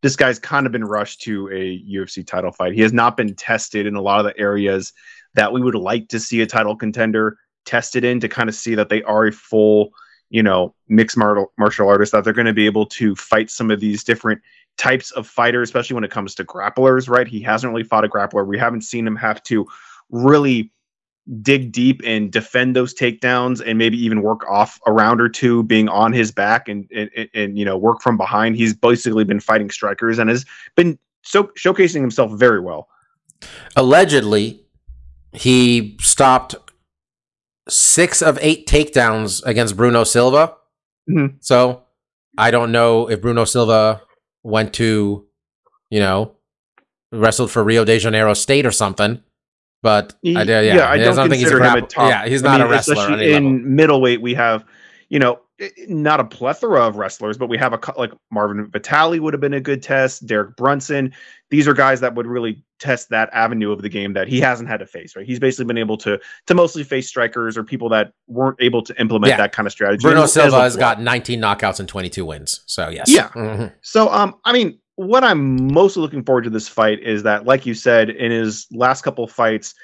this guy's kind of been rushed to a UFC title fight. He has not been tested in a lot of the areas that we would like to see a title contender tested in to kind of see that they are a full, you know, mixed martial martial artist that they're going to be able to fight some of these different types of fighters, especially when it comes to grapplers, right? He hasn't really fought a grappler. We haven't seen him have to really dig deep and defend those takedowns and maybe even work off a round or two being on his back and and, and, you know work from behind. He's basically been fighting strikers and has been so showcasing himself very well. Allegedly, he stopped six of eight takedowns against Bruno Silva. Mhm. So I don't know if Bruno Silva went to, you know, wrestled for Rio de Janeiro State or something. But He- I, yeah, I I don't think he's a top. Yeah, he's I not mean, a wrestler. in level. middleweight, we have, you know, not a plethora of wrestlers, but we have a like Marvin Vettori would have been a good test. Derek Brunson. These are guys that would really test that avenue of the game that he hasn't had to face. Right, he's basically been able to to mostly face strikers or people that weren't able to implement Yeah. that kind of strategy. Bruno Silva has got 19 knockouts and 22 wins. So yes. Yeah. Mhm. So, um, I mean, what I'm mostly looking forward to this fight is that, like you said, in his last couple fights,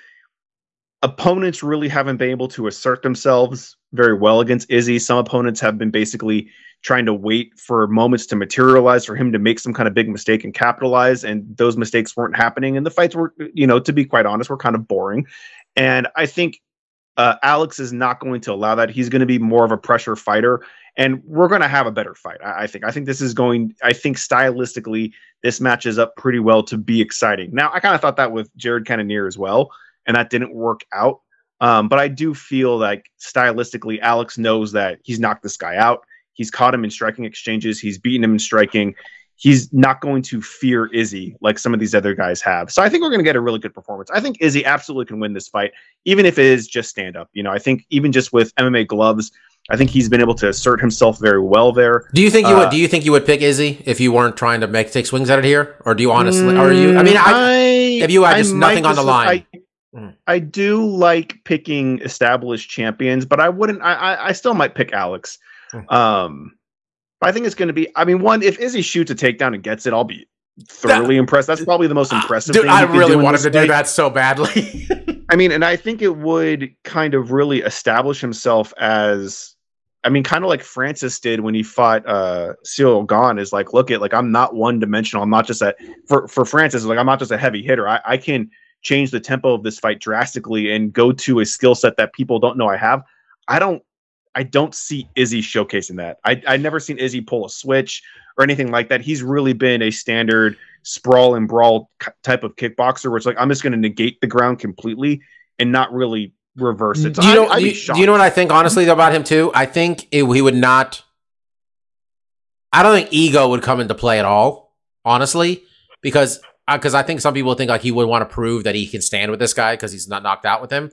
opponents really haven't been able to assert themselves very well against Izzy. Some opponents have been basically trying to wait for moments to materialize for him to make some kind of big mistake and capitalize, and those mistakes weren't happening. And the fights were, you know, to be quite honest, were kind of boring. And I think uh, Alex is not going to allow that. He's going to be more of a pressure fighter and we're going to have a better fight. I, I think. I think this is going. I think stylistically, this matches up pretty well to be exciting. Now, I kind of thought that with Jared Cannonier as well, and that didn't work out. Um, but I do feel like stylistically, Alex knows that he's knocked this guy out. He's caught him in striking exchanges. He's beaten him in striking. He's not going to fear Izzy like some of these other guys have. So I think we're going to get a really good performance. I think Izzy absolutely can win this fight, even if it is just stand up. You know, I think even just with MMA gloves, I think he's been able to assert himself very well there. Do you think you Uh, would? Do you think you would pick Izzy if you weren't trying to make take swings at it here, or do you honestly? Or are you? I mean, I, if you had I just nothing on the line. I, Mm. I do like picking established champions, but I wouldn't. I I, I still might pick Alex. Mm. Um, I think it's going to be. I mean, one if Izzy shoots a takedown and gets it, I'll be thoroughly impressed. That's probably the most impressive. dude, thing I really wanted to do that so badly. I mean, and I think it would kind of really establish himself as I mean, kind of like Francis did when he fought uh Ciryl is like, look at like I'm not one dimensional. I'm not just a for for Francis, like I'm not just a heavy hitter. I, I can change the tempo of this fight drastically and go to a skill set that people don't know I have. I don't I don't see Izzy showcasing that. I I never seen Izzy pull a switch or anything like that. He's really been a standard sprawl and brawl type of kickboxer where it's like I'm just going to negate the ground completely and not really reverse it. Mm, so do you know? I'd do, you, do you know what I think honestly about him too? I think it, he would not. I don't think ego would come into play at all, honestly, because because I think some people think like he would want to prove that he can stand with this guy because he's not knocked out with him.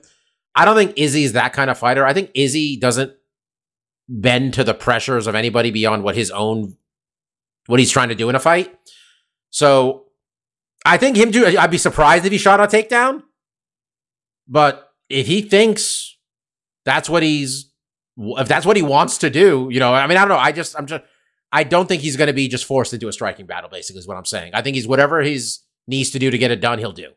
I don't think Izzy's that kind of fighter. I think Izzy doesn't bend to the pressures of anybody beyond what his own what he's trying to do in a fight. So I think him do. I'd be surprised if he shot a takedown. But if he thinks that's what he's, if that's what he wants to do, you know, I mean, I don't know. I just, I'm just, I don't think he's going to be just forced into a striking battle. Basically, is what I'm saying. I think he's whatever he's needs to do to get it done, he'll do.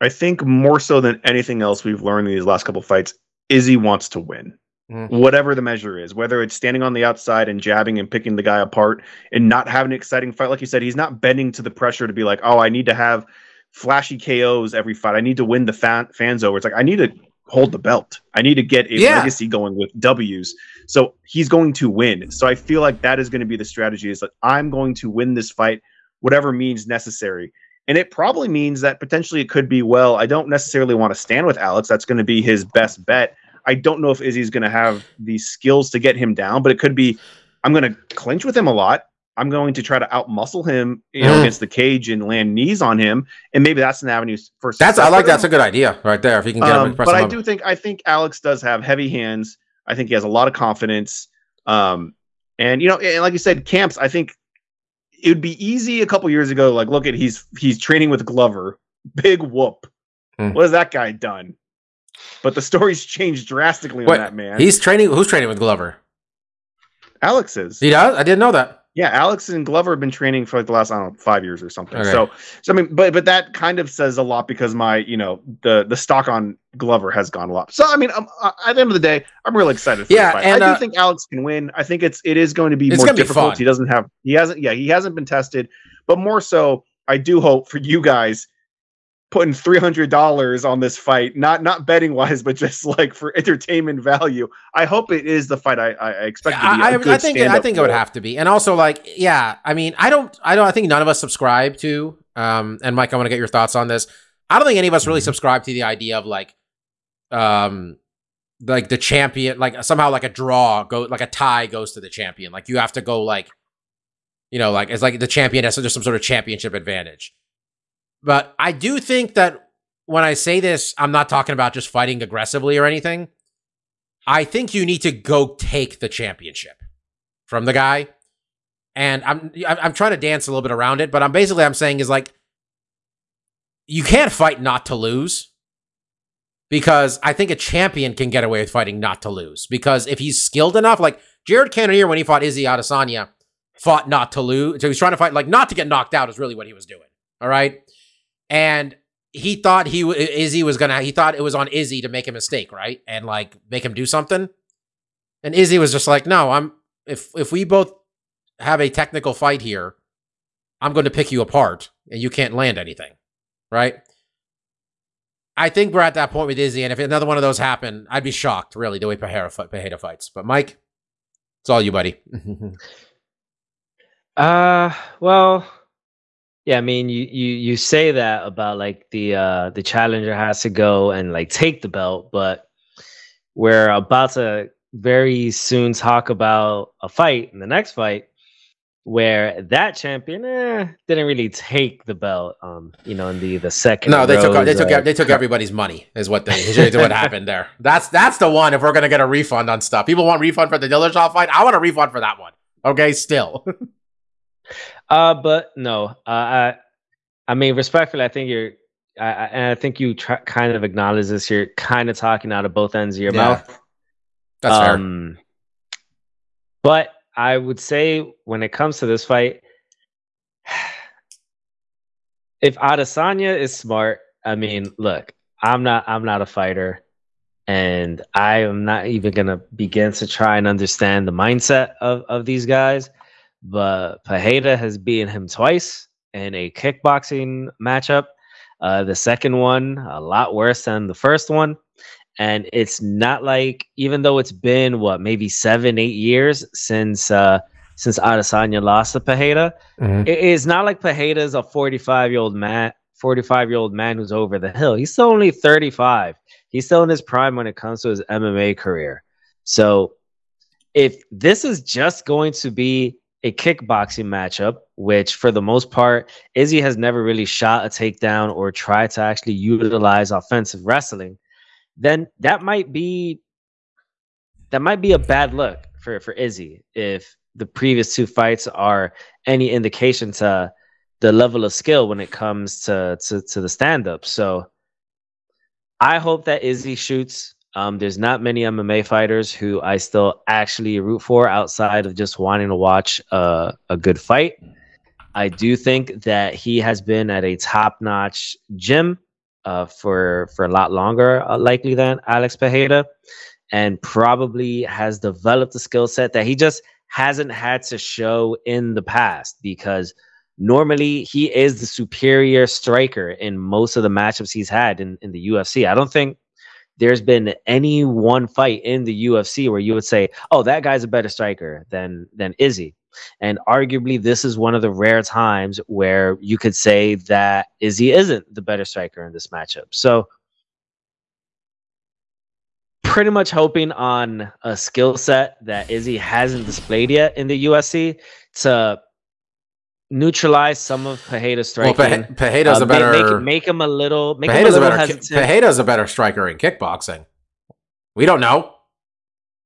I think more so than anything else we've learned in these last couple fights, Izzy wants to win. Mhm. Whatever the measure is, whether it's standing on the outside and jabbing and picking the guy apart and not having an exciting fight, like you said, he's not bending to the pressure to be like, oh, I need to have flashy KOs every fight. I need to win the fan- fans over. It's like I need to hold the belt. I need to get a Yeah. legacy going with W's. So he's going to win. So I feel like that is going to be the strategy is that I'm going to win this fight, whatever means necessary. And it probably means that potentially it could be, well, I don't necessarily want to stand with Alex. That's going to be his best bet. I don't know if Izzy's going to have the skills to get him down, but it could be, I'm going to clinch with him a lot. I'm going to try to outmuscle him, you know, Mm. against the cage and land knees on him, and maybe that's an avenue for. That's, I like that's a good idea right there. If he can get him, Um, press but him I up. do think I think Alex does have heavy hands. I think he has a lot of confidence. Um, and you know, and like you said, camps. I think it would be easy a couple years ago. Like, look at he's he's training with Glover. Big whoop. Hmm. What has that guy done? But the story's changed drastically Wait, on that man. He's training. Who's training with Glover? Alex is. He does. I didn't know that. Yeah, Alex and Glover have been training for like the last I don't know five years or something. Okay. So, so I mean, but but that kind of says a lot because my you know the the stock on Glover has gone a lot. So I mean, uh, at the end of the day, I'm really excited. For Yeah, fight. and, I do uh, think Alex can win. I think it's it is going to be more gonna be difficult. he doesn't have he hasn't yeah he hasn't been tested, but more so, I do hope for you guys putting three hundred dollars on this fight, not not betting wise, but just like for entertainment value. I hope it is the fight I I I expect to be. I, I, I think I stand-up think it would have to be, and also like, yeah, I mean, I don't, I don't, I think none of us subscribe to. Um, and Mike, I want to get your thoughts on this. I don't think any of us really subscribe to the idea of like, um, like the champion, like somehow like a draw go, like a tie goes to the champion. Like you have to go like, you know, like it's like the champion has just some sort of championship advantage. But I do think that when I say this, I'm not talking about just fighting aggressively or anything. I think you need to go take the championship. from the guy. And I'm I'm trying to dance a little bit around it, but I'm basically I'm saying is like you can't fight not to lose because I think a champion can get away with fighting not to lose because if he's skilled enough, like Jared Cannonier when he fought Izzy Adesanya, fought not to lose. So he was trying to fight like not to get knocked out is really what he was doing. All right, and he thought he Izzy was gonna. He thought it was on Izzy to make a mistake, right, and like make him do something. And Izzy was just like, "No, I'm if if we both have a technical fight here, I'm going to pick you apart, and you can't land anything, right?" I think we're at that point with Izzy, and if another one of those happened, I'd be shocked, really, the way Pereira fights. But Mike, it's all you, buddy. Uh, well, yeah. I mean, you you you say that about like the uh the challenger has to go and like take the belt, but we're about to very soon talk about a fight in the next fight where that champion eh, didn't really take the belt. Um, you know, in the the second. No, they took they took uh, they took everybody's money. Is what they is what happened there. That's that's the one. If we're gonna get a refund on stuff, people want refund for the Dillashaw fight. I want a refund for that one. Okay, still. Uh, but no. Uh, I, I mean, respectfully, I think you're. I, I, and I think you try, kind of acknowledge this. You're kind of talking out of both ends of your Yeah, mouth. That's fair. Um, but I would say when it comes to this fight, if Adesanya is smart, I mean, look, I'm not I'm not a fighter, and I am not even gonna begin to try and understand the mindset of, of these guys. But Pajeda has beaten him twice in a kickboxing matchup. Uh, the second one a lot worse than the first one and it's not like even though it's been what maybe seven eight years since uh since Adesanya lost to Pajeda, Mhm. it is not like Pajeda is a 45 year old man 45 year old man who's over the hill he's still only 35 he's still in his prime when it comes to his MMA career so if this is just going to be a kickboxing matchup, which for the most part, Izzy has never really shot a takedown or tried to actually utilize offensive wrestling, then that might be that might be a bad look for for Izzy if the previous two fights are any indication to the level of skill when it comes to to, to the stand up. So I hope that Izzy shoots. Um, there's not many MMA fighters who I still actually root for outside of just wanting to watch a good fight. I do think that he has been at a top-notch gym uh, for for a lot longer, uh, likely than Alex Pajeda, and probably has developed a skill set that he just hasn't had to show in the past because normally he is the superior striker in most of the matchups he's had in, in the UFC. I don't think there's been any one fight in the UFC where you would say, "Oh, that guy's a better striker than than Izzy." And arguably, this is one of the rare times where you could say that Izzy isn't the better striker in this matchup. So, pretty much hoping on a skill set that Izzy hasn't displayed yet in the UFC to neutralize some of Pajeda's Well, striking. Pe- Pajeda's Uh, a better. make, make him a little make him a Pajeda's a better. Pajeda's a better striker in kickboxing. We don't know.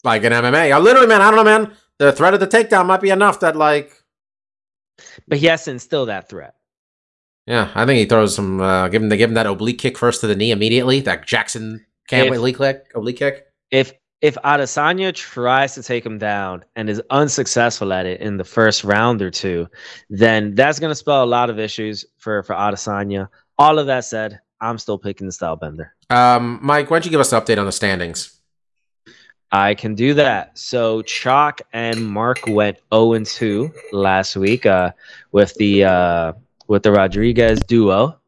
Like in MMA, I literally, man, I don't know, man. The threat of the takedown might be enough that, like, but he has to instill that threat. yeah, I think he throws some. Uh, give him the give him that oblique kick first to the knee immediately. That Jackson can't If- wait oblique kick. Oblique kick. If if Adesanya tries to take him down and is unsuccessful at it in the first round or two, then that's going to spell a lot of issues for for Adesanya. All of that said, I'm still picking the style bender. Um, Mike, why don't you give us an update on the standings? I can do that. So Chalk and Mark went 0 and 2 last week uh, with the uh, with the Rodriguez duo.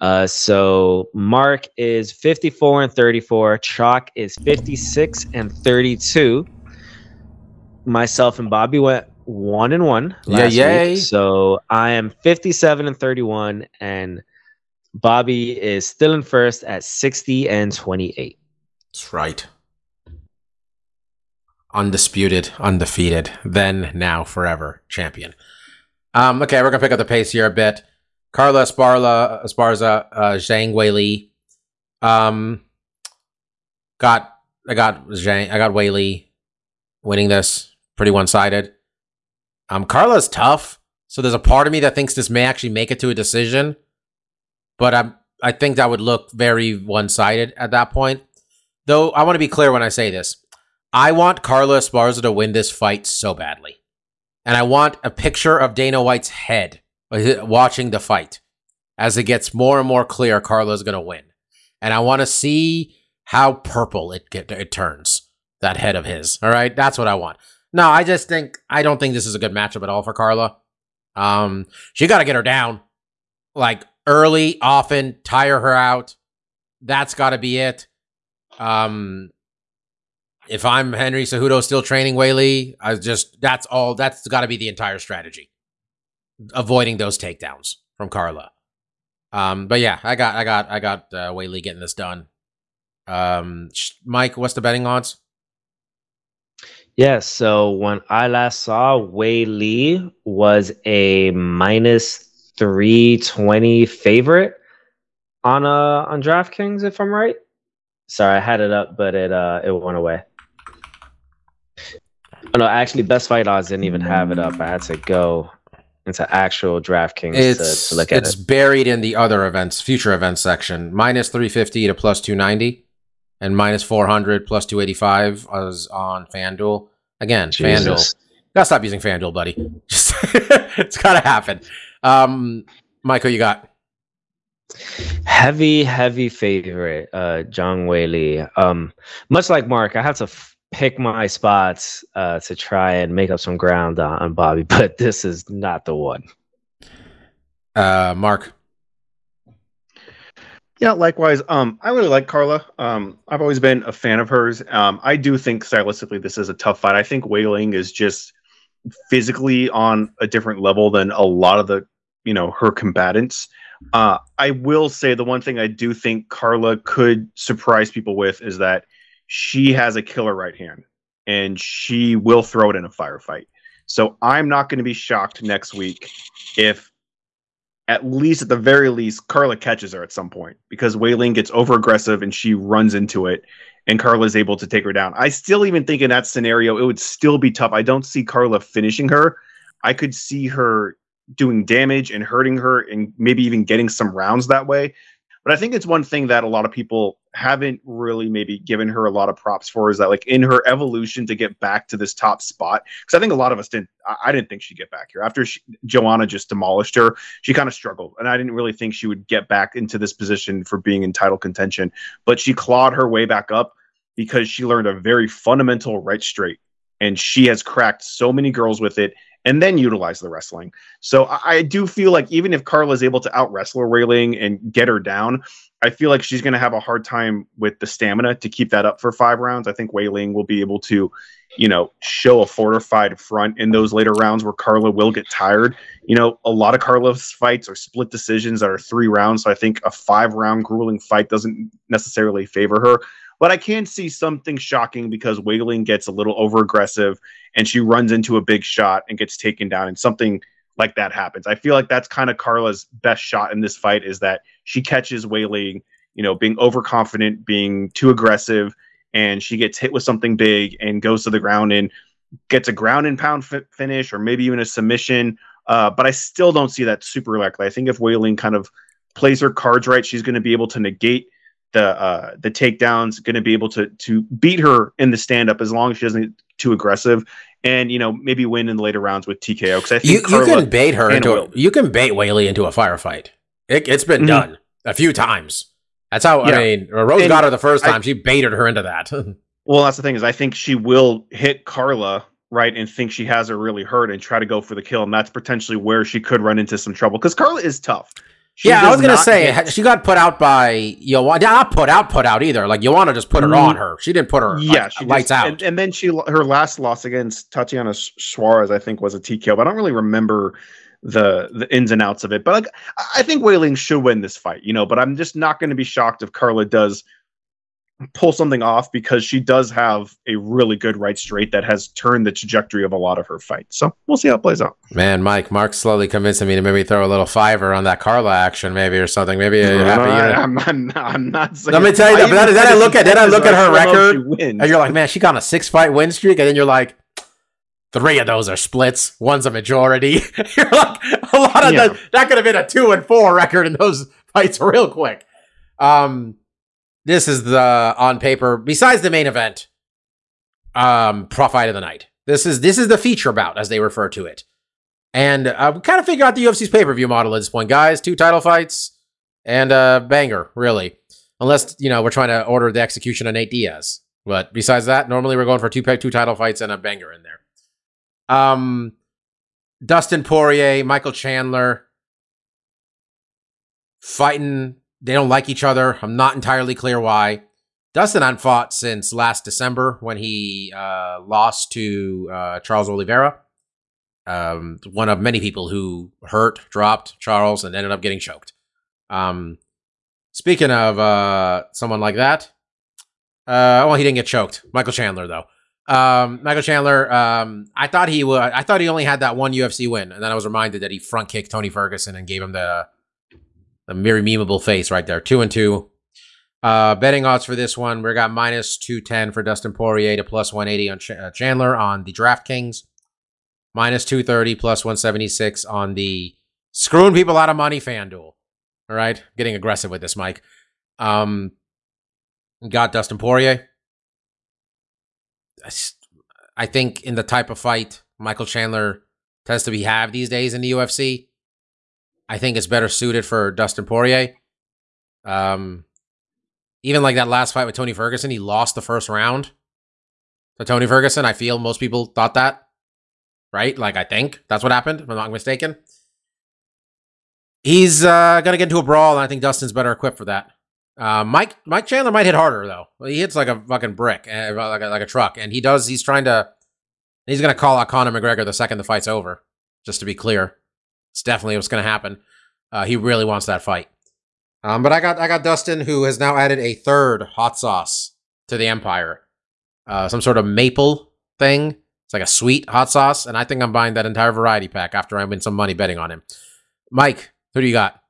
Uh, so Mark is 54 and 34. Chalk is 56 and 32. Myself and Bobby went one and one Yeah, last yay. week. So I am 57 and 31, and Bobby is still in first at 60 and 28. That's right. Undisputed, undefeated, then, now, forever champion. Um, okay, we're gonna pick up the pace here a bit. Carla Esparla, Esparza, uh, Zhang Weili. Um, got I got Zhang, I got Weili winning this pretty one sided. Um, Carla's tough, so there's a part of me that thinks this may actually make it to a decision, but I'm I think that would look very one sided at that point. Though I want to be clear when I say this, I want Carla Esparza to win this fight so badly, and I want a picture of Dana White's head watching the fight as it gets more and more clear Carla's going to win, and I want to see how purple it get, it turns that head of his. All right, that's what I want. No, I just think I don't think this is a good matchup at all for Carla. Um, she got to get her down, like early, often, tire her out. That's got to be it. Um, if I'm Henry Cejudo still training Weili, I just that's all. That's got to be the entire strategy, avoiding those takedowns from Carla. Um, but yeah, I got, I got, I got uh, Weili getting this done. Um, Mike, what's the betting odds? Yeah, so when I last saw Wei Lee was a minus 320 favorite on uh on DraftKings, if I'm right. Sorry, I had it up, but it uh it went away. Oh, no, actually, Best Fight Odds didn't even have it up. I had to go into actual DraftKings It's to, to look at it's it. buried in the other events, future events section. Minus three fifty to plus two ninety, and minus four hundred plus two eighty five was on FanDuel. Again, FanDuel. Jesus. Gotta stop using FanDuel, buddy. Just it's gotta happen. Um, Michael, you got Heavy, heavy favorite, uh, Zhang Weili. Um, much like Mark, I have to f- pick my spots uh, to try and make up some ground on, on Bobby, but this is not the one. uh, Mark. Yeah, likewise. Um, I really like Carla. Um, I've always been a fan of hers. Um, I do think stylistically this is a tough fight. I think Weili is just physically on a different level than a lot of the, you know, her combatants. Uh, I will say the one thing I do think Carla could surprise people with is that she has a killer right hand and she will throw it in a firefight. So I'm not going to be shocked next week if at least at the very least, Carla catches her at some point because Weili gets over aggressive and she runs into it, and Carla is able to take her down. I still even think in that scenario it would still be tough. I don't see Carla finishing her. I could see her doing damage and hurting her, and maybe even getting some rounds that way. But I think it's one thing that a lot of people haven't really maybe given her a lot of props for is that like in her evolution to get back to this top spot because I think a lot of us didn't I, I didn't think she'd get back here. After she, Joanna just demolished her she kind of struggled and I didn't really think she would get back into this position for being in title contention. But she clawed her way back up because she learned a very fundamental right straight and she has cracked so many girls with it and then utilize the wrestling. So I, I do feel like even if Carla is able to out wrestle Weili and get her down, I feel like she's going to have a hard time with the stamina to keep that up for five rounds. I think Weili will be able to, you know, show a fortified front in those later rounds where Carla will get tired. You know, a lot of Carla's fights are split decisions that are three rounds. So I think a five round grueling fight doesn't necessarily favor her. But I can see something shocking because Weili gets a little over aggressive and she runs into a big shot and gets taken down, and something like that happens. I feel like that's kind of Carla's best shot in this fight is that she catches Weili, you know, being overconfident, being too aggressive, and she gets hit with something big and goes to the ground and gets a ground and pound fi- finish or maybe even a submission. Uh, but I still don't see that super likely. I think if Weili kind of plays her cards right, she's going to be able to negate the uh, the takedowns, going to be able to to beat her in the stand up as long as she doesn't get too aggressive, and you know maybe win in the later rounds with TKO. Because I think You, you can bait her into a, you can bait Weili into a firefight. It, it's been Mhm. done a few times. That's how Yeah. I mean. Rose And got her the first I- time. she baited her into that. Well, that's the thing is I think she will hit Carla right and think she has her really hurt and try to go for the kill, and that's potentially where she could run into some trouble because Carla is tough. She yeah, I was gonna say hit- she got put out by Joanna. Not put out, put out either. Like Joanna just put her Mm. on her. She didn't put her. yeah, like, she lights just, out. And, and then she her last loss against Tatiana Suarez, I think, was a TKO, but I don't really remember the the ins and outs of it. But like, I- I think Weili should win this fight, you know. But I'm just not going to be shocked if Carla does pull something off because she does have a really good right straight that has turned the trajectory of a lot of her fights. So we'll see how it plays out. Man, Mike, Mark's slowly convincing me to maybe throw a little fiver on that Carla action, maybe or something. Maybe happy. I, am not, I'm not saying. Let me tell you that, but then- I look at- then I look at her wins, I still know record. And you're like, man, she got a six fight win streak, and then you're like, three of those are splits. One's a majority. You're like a lot of Yeah. that. That could have been a two and four record in those fights real quick. Um, this is the on paper. Besides the main event, um, pro fight of the night. This is this is the feature bout as they refer to it, and uh, we kind of figure out the UFC's pay per view model at this point, guys. Two title fights and a banger, really. Unless you know we're trying to order the execution of Nate Diaz. But besides that, normally we're going for two two title fights and a banger in there. Um, Dustin Poirier, Michael Chandler, fighting. They don't like each other. I'm not entirely clear why. Dustin hadn't fought since last December when he uh, lost to uh, Charles Oliveira. Um, one of many people who hurt, dropped Charles, and ended up getting choked. Um, speaking of uh, someone like that, uh, well, he didn't get choked. Michael Chandler, though. Um, Michael Chandler, um, I thought he would. I thought he only had that one UFC win, and then I was reminded that he front kicked Tony Ferguson and gave him the the very memeable face right there. Two and two. Uh, betting odds for this one, we got minus two ten for Dustin Poirier to plus one eighty on Ch- uh, Chandler on the DraftKings, minus two thirty plus one seventy six on the screwing people out of money FanDuel. All right, getting aggressive with this, Mike. Um, got Dustin Poirier. I think in the type of fight Michael Chandler tends to be have these days in the UFC, I think it's better suited for Dustin Poirier. Um, even like that last fight with Tony Ferguson, he lost the first round to Tony Ferguson. I feel most people thought that, right? Like I think that's what happened. If I'm not mistaken. He's uh, gonna get into a brawl, and I think Dustin's better equipped for that. Uh, Mike Mike Chandler might hit harder though. He hits like a fucking brick, uh, like a, like a truck, and he does. He's trying to. He's gonna call out Conor McGregor the second the fight's over. Just to be clear, it's definitely what's gonna happen. Uh, he really wants that fight. Um, but I got I got Dustin who has now added a third hot sauce to the Empire. Uh, some sort of maple thing. It's like a sweet hot sauce, and I think I'm buying that entire variety pack after I win some money betting on him. Mike, who do you got?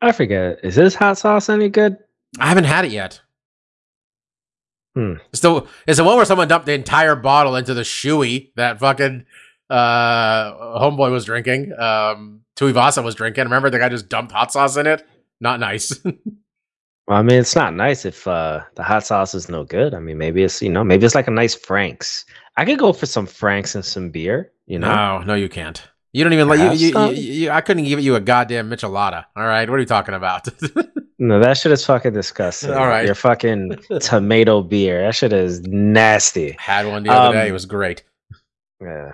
I forget. Is this hot sauce any good? I haven't had it yet. Hmm. It's the it's the one where someone dumped the entire bottle into the shoey that fucking uh homeboy was drinking. Um Tuivasa was drinking. Remember the guy just dumped hot sauce in it? Not nice. Well, I mean, it's not nice if uh, the hot sauce is no good. I mean, maybe it's you know, maybe it's like a nice Frank's. I could go for some Frank's and some beer. You know, no, no, you can't. You don't even like you, you, you, you- I couldn't give you a goddamn Michelada. All right, what are you talking about? no, that shit is fucking disgusting. All right. your fucking tomato beer. That shit is nasty. Had one the other Um, day. It was great. Yeah,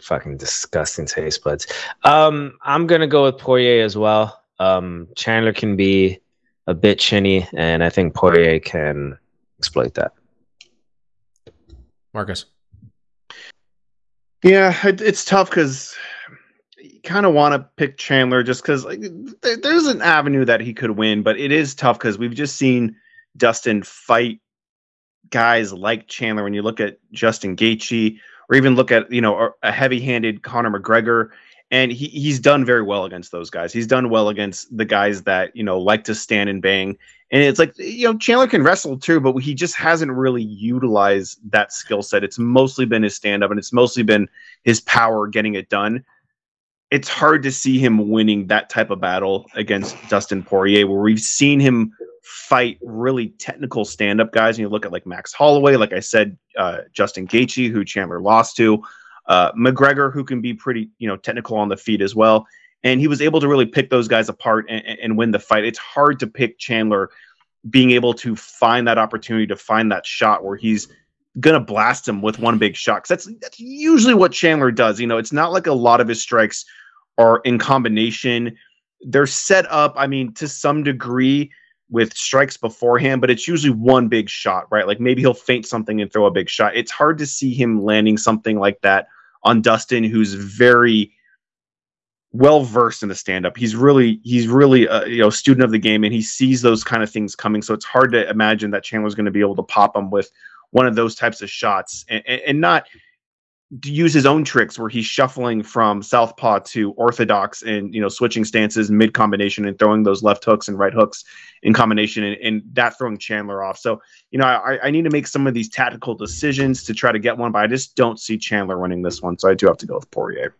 fucking disgusting taste buds. Um, I'm gonna go with Poirier as well. Um, Chandler can be a bit chinny, and I think Poirier can exploit that. Marcus. Yeah, it, it's tough because you kind of want to pick Chandler just because like, there, there's an avenue that he could win, but it is tough because we've just seen Dustin fight guys like Chandler. When you look at Justin Gaethje, or even look at you know a heavy-handed Conor McGregor, and he, he's done very well against those guys. He's done well against the guys that you know like to stand and bang. And it's like you know Chandler can wrestle too, but he just hasn't really utilized that skill set. It's mostly been his stand up, and it's mostly been his power getting it done. It's hard to see him winning that type of battle against Dustin Poirier, where we've seen him fight really technical stand up guys. And you look at like Max Holloway, like I said, uh, Justin Gaethje, who Chandler lost to, uh, McGregor, who can be pretty you know technical on the feet as well and he was able to really pick those guys apart and, and win the fight. It's hard to pick Chandler being able to find that opportunity to find that shot where he's gonna blast him with one big shot. that's that's usually what Chandler does. You know, it's not like a lot of his strikes are in combination. They're set up, I mean, to some degree with strikes beforehand, but it's usually one big shot, right? Like maybe he'll feint something and throw a big shot. It's hard to see him landing something like that on Dustin, who's very well versed in the stand up. He's really he's really a you know student of the game and he sees those kind of things coming. So it's hard to imagine that Chandler's going to be able to pop him with one of those types of shots and, and, not use his own tricks where he's shuffling from southpaw to orthodox and you know switching stances mid combination and throwing those left hooks and right hooks in combination and, and that throwing Chandler off. So you know I, I need to make some of these tactical decisions to try to get one, but I just don't see Chandler winning this one, so I do have to go with Poirier.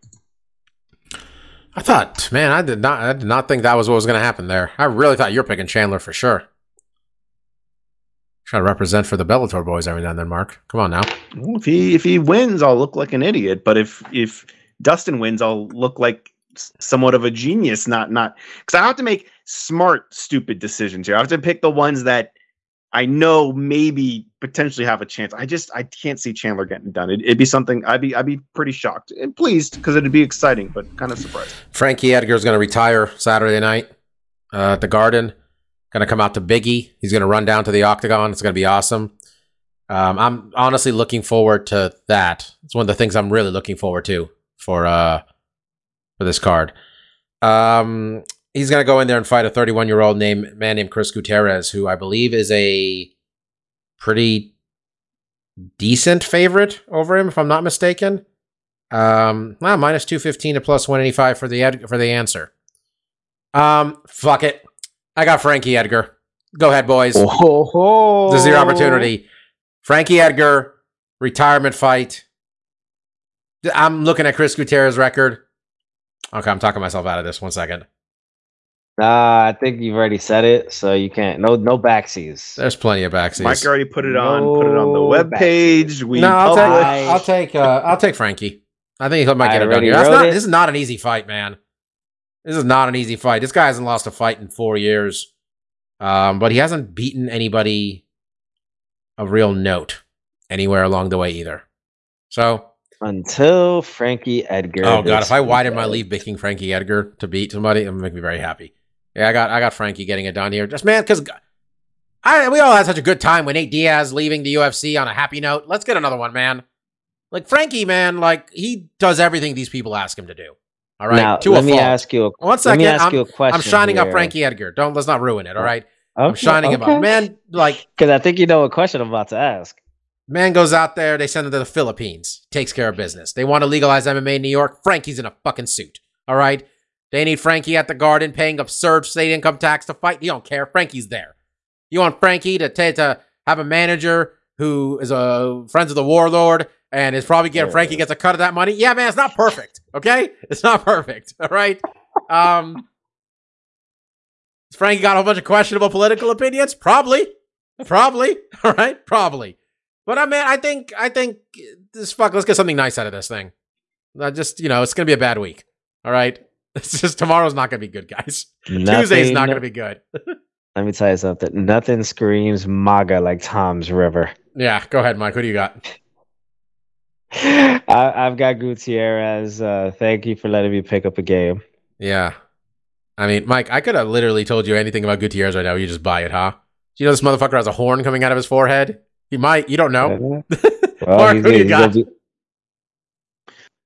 I thought, man, I did not, I did not think that was what was going to happen there. I really thought you were picking Chandler for sure. Try to represent for the Bellator boys every now and then, Mark. Come on now. Well, if he if he wins, I'll look like an idiot. But if if Dustin wins, I'll look like somewhat of a genius. Not not because I have to make smart, stupid decisions here. I have to pick the ones that I know maybe potentially have a chance. I just I can't see Chandler getting done. It, it'd be something I'd be I'd be pretty shocked and pleased because it'd be exciting, but kind of surprised. Frankie Edgar is going to retire Saturday night uh, at the Garden. Going to come out to Biggie. He's going to run down to the Octagon. It's going to be awesome. Um, I'm honestly looking forward to that. It's one of the things I'm really looking forward to for uh for this card. Um, he's going to go in there and fight a 31 year old name man named Chris Gutierrez, who I believe is a pretty decent favorite over him, if I'm not mistaken. Um, well, minus 215 to plus 185 for the ed- for the answer. Um, fuck it. I got Frankie Edgar. Go ahead, boys. Oh, This is your opportunity. Frankie Edgar, retirement fight. I'm looking at Chris Gutierrez's record. Okay, I'm talking myself out of this. One second. Nah, I think you've already said it, so you can't. No, no backsies. There's plenty of backsies. Mike already put it on put it on the No web page. We no, I'll take, I- I'll take, uh, I'll take Frankie. I think he might I get it done here. That's not. This is not an easy fight, man. This is not an easy fight. This guy hasn't lost a fight in four years, um, but he hasn't beaten anybody of real note anywhere along the way either. So, Until Frankie Edgar. oh god, if I widen my lead picking Frankie Edgar to beat somebody, it would make me very happy. Yeah, I got, I got Frankie getting it done here. Just man, because I we all had such a good time when Nate Diaz leaving the UFC on a happy note. Let's get another one, man. Like Frankie, man, like he does everything these people ask him to do. All right, Now, to let a me fault. ask you. A, One let me ask I'm, you a question. I'm shining up. Frankie Edgar. Don't let's not ruin it. All right, I'm Okay, shining him okay. up. Man, like Because I think you know what question I'm about to ask. man goes out there. They send him to the Philippines. Takes care of business. They want to legalize MMA in New York. Frankie's in a fucking suit. All right. They need Frankie at the Garden, paying absurd state income tax to fight. You don't care. Frankie's there. You want Frankie to ta- to have a manager who is a friends of the warlord and is probably getting Yeah. Frankie gets a cut of that money. Yeah, man, it's not perfect. Okay, it's not perfect. All right. Um, Frankie got a whole bunch of questionable political opinions. Probably, probably. All right, probably. But uh, I mean, I think I think uh, this fuck. Let's get something nice out of this thing. Not just you know, it's gonna be a bad week. All right. It's just tomorrow's not gonna be good, guys. Tuesday's not gonna be good. Let me tell you something. Nothing screams MAGA like Tom's River. Yeah, go ahead, Mike. What do you got? I, I've got Gutierrez. Uh, thank you for letting me pick up a game. Yeah. I mean, Mike, I could have literally told you anything about Gutierrez right now. You just buy it, huh? Do you know this motherfucker has a horn coming out of his forehead? He might. You don't know. Well, Mark, who do you got? be-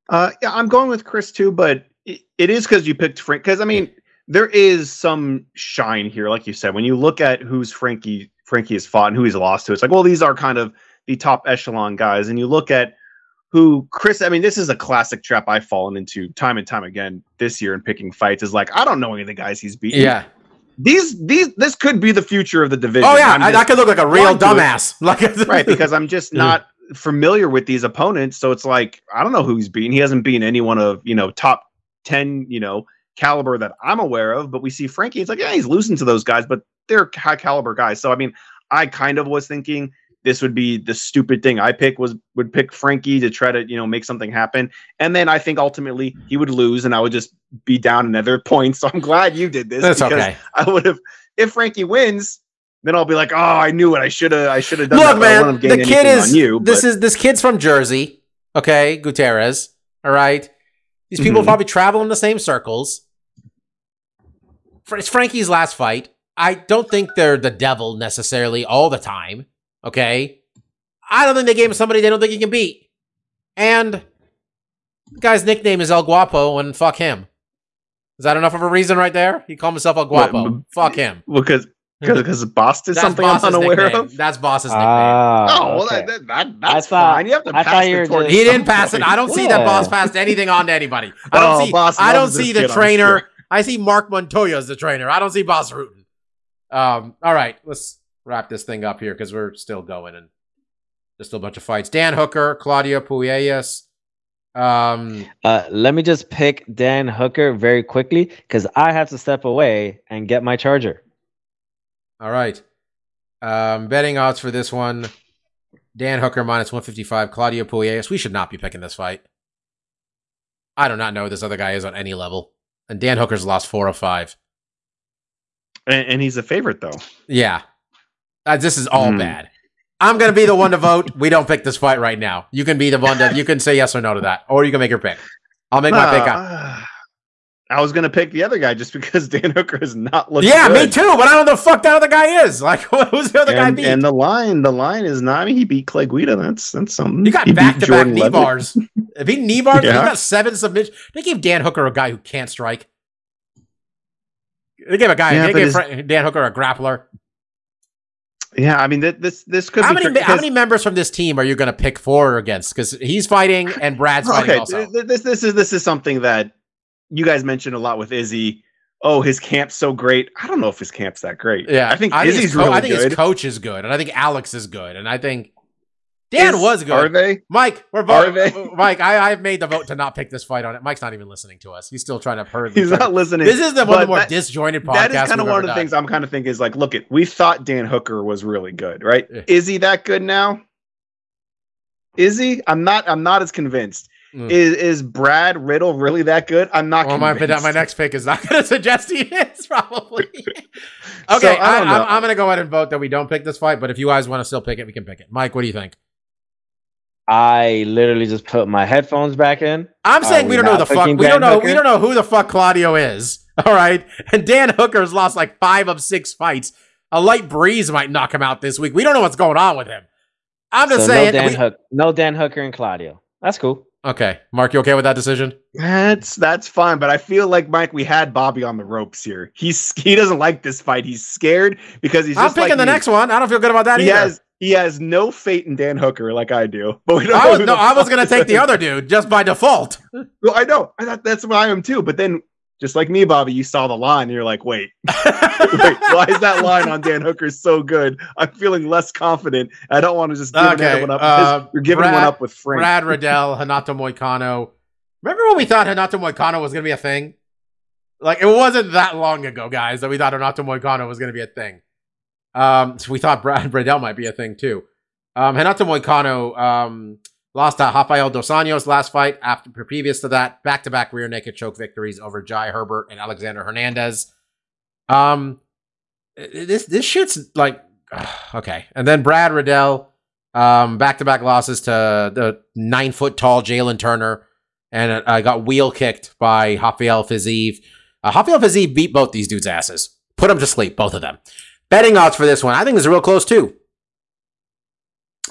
Uh, yeah, I'm going with Chris too, but it, it is because you picked Frank. Because I mean, there is some shine here, like you said. When you look at who's Frankie, Frankie has fought and who he's lost to, it's like, well, these are kind of the top echelon guys. And you look at who Chris. I mean, this is a classic trap I've fallen into time and time again this year in picking fights. Is like, I don't know any of the guys he's beaten. Yeah. these these this could be the future of the division. Oh yeah, I, I could look like a real dumbass. Like right because I'm just not familiar with these opponents. So it's like I don't know who he's beaten. He hasn't beaten anyone of you know top ten you know caliber that I'm aware of. But we see Frankie. It's like yeah, he's losing to those guys, but they're high caliber guys. So I mean, I kind of was thinking this would be the stupid thing I pick was would pick Frankie to try to you know make something happen, and then I think ultimately he would lose, and I would just be down another point. So I'm glad you did this. That's because okay. I would have if Frankie wins. Then I'll be like, oh, I knew it. I should have. I should have done Look, that. man, the kid is you. this but- is this kid's from Jersey. Okay, Gutierrez. All right, these people Mhm. probably travel in the same circles. It's Frankie's last fight. I don't think they're the devil necessarily all the time. Okay, I don't think they gave him somebody they don't think he can beat. And the guy's nickname is El Guapo, and fuck him. Is that enough of a reason right there? He called himself El Guapo. But- fuck him. because Because Bas did That's something Bas's I'm unaware nickname. of. That's Bas's nickname. Ah, Oh, well, okay. that, that, that's thought- fine. You have to I pass thought you the torch. he didn't pass it. I don't see that Bas passed anything on to anybody. I don't Oh, see. Bas I don't see the trainer. I see Mark Montoya as the trainer. I don't see Bas Rutten. Um. All right, let's wrap this thing up here because we're still going and there's still a bunch of fights. Dan Hooker, Claudio Puelles. Um. Uh, let me just pick Dan Hooker very quickly because I have to step away and get my charger. All right. Um, betting odds for this one: Dan Hooker minus one fifty five. Claudio Puelles. We should not be picking this fight. I do not know who this other guy is on any level, and Dan Hooker's lost four of five. And, and he's a favorite, though. Yeah, Uh, this is all Hmm. bad. I'm gonna be the one to vote. We don't pick this fight right now. You can be the one to. You can say yes or no to that, or you can make your pick. I'll make my pick. on- Uh, I was going to pick the other guy just because Dan Hooker is not looking Yeah, good. me too. But I don't know the fuck that other guy is. Like, who's the other guy and, beat? and the line, the line is not. I mean, he beat Clay Guida. That's that's something. You got He back to back knee Levitt. bars. If he knee bars, Yeah. got seven submissions. They gave Dan Hooker a guy who can't strike. They gave a guy. Yeah, they gave is- Fra- Dan Hooker a grappler. Yeah, I mean, th- this this could How be many tricky how many members from this team are you going to pick for or against? Because he's fighting and Brad's fighting okay, also. th- th- this this is this is something that you guys mentioned a lot with Izzy. Oh, his camp's so great. I don't know if his camp's that great. Yeah, I think his Izzy's co- really I think good. his coach is good, and I think Alex is good, and I think Dan Is- was good. Are they? Mike, we're Are they? Mike, I, I've made the vote to not pick this fight on it. Mike's not even listening to us. He's still trying to hurt. This. He's not listening. This is the one of the more that- disjointed podcasts. that is kind of one of the done. things I'm kind of thinking is like, look, it. We thought Dan Hooker was really good, right? Yeah. Is he that good now? Is he? I'm not. I'm not as convinced. Mm. Is is Brad Riddell really that good? I'm not. Well, my, convinced. my next pick is not going to suggest he is, probably. okay, So, I am. I'm going to go ahead and vote that we don't pick this fight, but if you guys want to still pick it, we can pick it. Mike, what do you think? I literally just put my headphones back in. I'm uh, saying we we don't know the fuck. picking We don't Dan know. We don't know who the fuck Claudio is. All right, and Dan Hooker's lost like five of six fights. A light breeze might knock him out this week. We don't know what's going on with him. I'm just So saying. no Dan we- Hook, no Dan Hooker and Claudio. That's cool. okay, Mark, you okay with that decision? That's that's fine, but I feel like Mike, we had Bobby on the ropes here. He's he doesn't like this fight. He's scared because he's I'm just picking like the me. next one. I don't feel good about that He either. has he has no faith in Dan Hooker like I do. But we don't I was, no, I was going to take the other dude just by default. Well, I know. I thought that's what I am too. But then, just like me, Bobby, you saw the line and you're like, wait, wait, why is that line on Dan Hooker so good? I'm feeling less confident. I don't want to just give Okay, one up. uh, you're giving Brad- one up with Frank. Brad Riddell, Renato Moicano. Remember when we thought Renato Moicano was going to be a thing? Like, it wasn't that long ago, guys, that we thought Renato Moicano was going to be a thing. Um, so we thought Brad Riddell might be a thing too. Um, Renato Moicano um, lost to Rafael Dos Anjos last fight. After previous to that, back-to-back rear naked choke victories over Jai Herbert and Alexander Hernandez. Um, this this shit's like okay. And then Brad Riddell, um, back-to-back losses to the nine foot tall Jalin Turner, and I got wheel kicked by Rafael Fiziev. Uh, Rafael Fiziev beat both these dudes' asses, put them to sleep, both of them. Betting odds for this one, I think this is real close too.